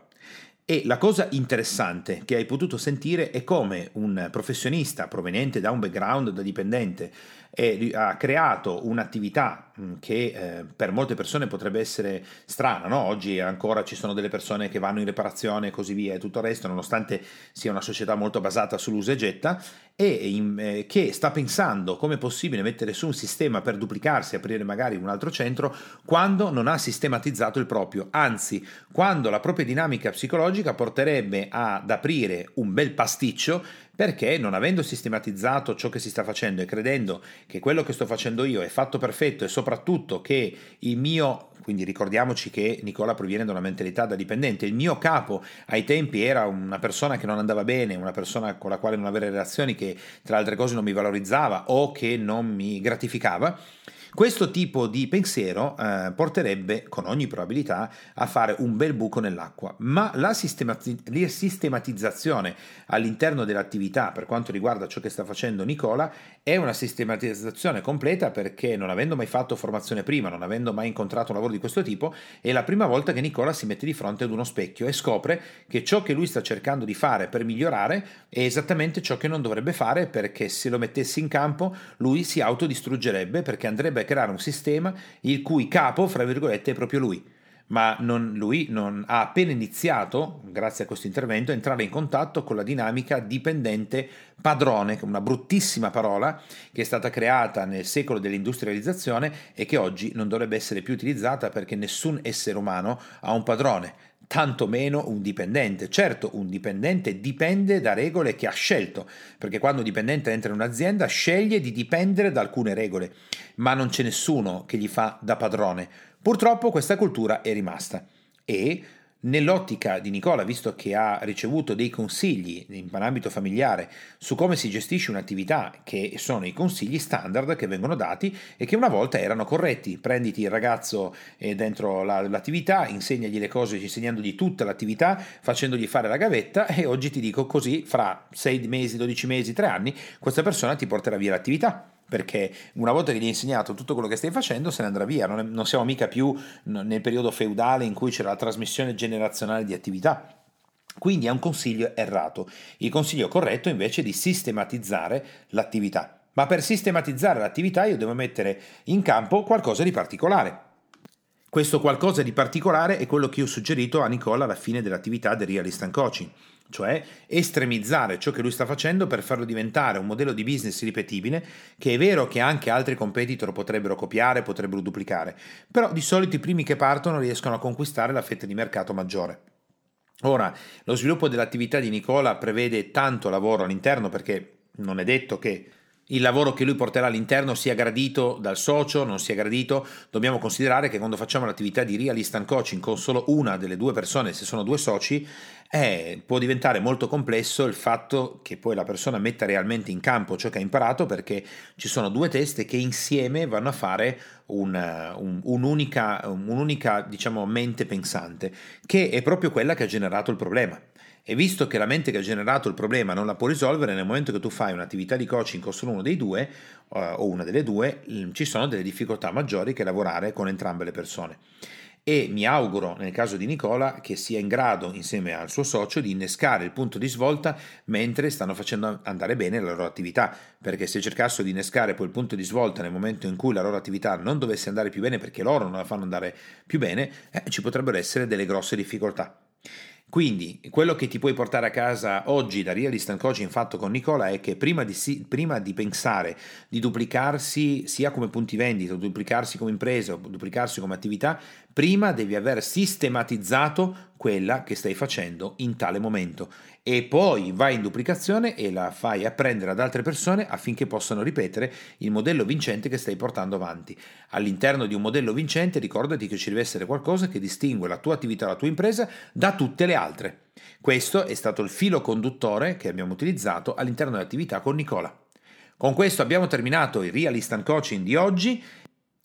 E la cosa interessante che hai potuto sentire è come un professionista proveniente da un background da dipendente e ha creato un'attività che eh, per molte persone potrebbe essere strana, no? oggi ancora ci sono delle persone che vanno in riparazione e così via e tutto il resto, nonostante sia una società molto basata sull'usa e getta, e in, eh, che sta pensando come è possibile mettere su un sistema per duplicarsi, aprire magari un altro centro, quando non ha sistematizzato il proprio, anzi quando la propria dinamica psicologica porterebbe ad aprire un bel pasticcio perché non avendo sistematizzato ciò che si sta facendo e credendo che quello che sto facendo io è fatto perfetto e soprattutto che il mio, quindi ricordiamoci che Nicola proviene da una mentalità da dipendente, il mio capo ai tempi era una persona che non andava bene, una persona con la quale non avere relazioni che tra altre cose non mi valorizzava o che non mi gratificava, questo tipo di pensiero eh, porterebbe con ogni probabilità a fare un bel buco nell'acqua, ma la, sistemati- sistematizzazione all'interno dell'attività per quanto riguarda ciò che sta facendo Nicola è una sistematizzazione completa perché non avendo mai fatto formazione prima, non avendo mai incontrato un lavoro di questo tipo, è la prima volta che Nicola si mette di fronte ad uno specchio e scopre che ciò che lui sta cercando di fare per migliorare è esattamente ciò che non dovrebbe fare perché se lo mettesse in campo lui si autodistruggerebbe perché andrebbe potrebbe creare un sistema il cui capo, fra virgolette, è proprio lui. Ma non, lui non, ha appena iniziato, grazie a questo intervento, a entrare in contatto con la dinamica dipendente padrone, una bruttissima parola che è stata creata nel secolo dell'industrializzazione e che oggi non dovrebbe essere più utilizzata perché nessun essere umano ha un padrone tantomeno un dipendente. Certo, un dipendente dipende da regole che ha scelto, perché quando un dipendente entra in un'azienda sceglie di dipendere da alcune regole, ma non c'è nessuno che gli fa da padrone. Purtroppo questa cultura è rimasta e Nell'ottica di Nicola, visto che ha ricevuto dei consigli in ambito familiare su come si gestisce un'attività, che sono i consigli standard che vengono dati e che una volta erano corretti, prenditi il ragazzo eh, dentro la, l'attività, insegnagli le cose insegnandogli tutta l'attività, facendogli fare la gavetta e oggi ti dico così, fra 6 mesi, 12 mesi, 3 anni, questa persona ti porterà via l'attività perché una volta che gli hai insegnato tutto quello che stai facendo se ne andrà via, non, è, non siamo mica più nel periodo feudale in cui c'era la trasmissione generazionale di attività. Quindi è un consiglio errato. Il consiglio corretto invece è di sistematizzare l'attività. Ma per sistematizzare l'attività io devo mettere in campo qualcosa di particolare. Questo qualcosa di particolare è quello che io ho suggerito a Nicola alla fine dell'attività del Realist and Coaching cioè estremizzare ciò che lui sta facendo per farlo diventare un modello di business ripetibile, che è vero che anche altri competitor potrebbero copiare, potrebbero duplicare, però di solito i primi che partono riescono a conquistare la fetta di mercato maggiore. Ora, lo sviluppo dell'attività di Nicola prevede tanto lavoro all'interno perché non è detto che il lavoro che lui porterà all'interno sia gradito dal socio, non sia gradito, dobbiamo considerare che quando facciamo l'attività di realist and coaching con solo una delle due persone, se sono due soci, eh, può diventare molto complesso il fatto che poi la persona metta realmente in campo ciò che ha imparato perché ci sono due teste che insieme vanno a fare un, un, un'unica, un'unica diciamo, mente pensante, che è proprio quella che ha generato il problema. E visto che la mente che ha generato il problema non la può risolvere, nel momento che tu fai un'attività di coaching con solo uno dei due, uh, o una delle due, ci sono delle difficoltà maggiori che lavorare con entrambe le persone. E mi auguro nel caso di Nicola che sia in grado insieme al suo socio di innescare il punto di svolta mentre stanno facendo andare bene la loro attività. Perché se cercassero di innescare poi il punto di svolta nel momento in cui la loro attività non dovesse andare più bene perché loro non la fanno andare più bene eh, ci potrebbero essere delle grosse difficoltà quindi quello che ti puoi portare a casa oggi da Real Instant Coaching fatto con Nicola è che prima di, prima di, pensare di duplicarsi sia come punti vendita, duplicarsi come impresa duplicarsi come attività, prima devi aver sistematizzato quella che stai facendo in tale momento e poi vai in duplicazione e la fai apprendere ad altre persone affinché possano ripetere il modello vincente che stai portando avanti. All'interno di un modello vincente ricordati che ci deve essere qualcosa che distingue la tua attività, la tua impresa da tutte le altre. Questo è stato il filo conduttore che abbiamo utilizzato all'interno dell'attività con Nicola. Con questo abbiamo terminato il Real Instant Coaching di oggi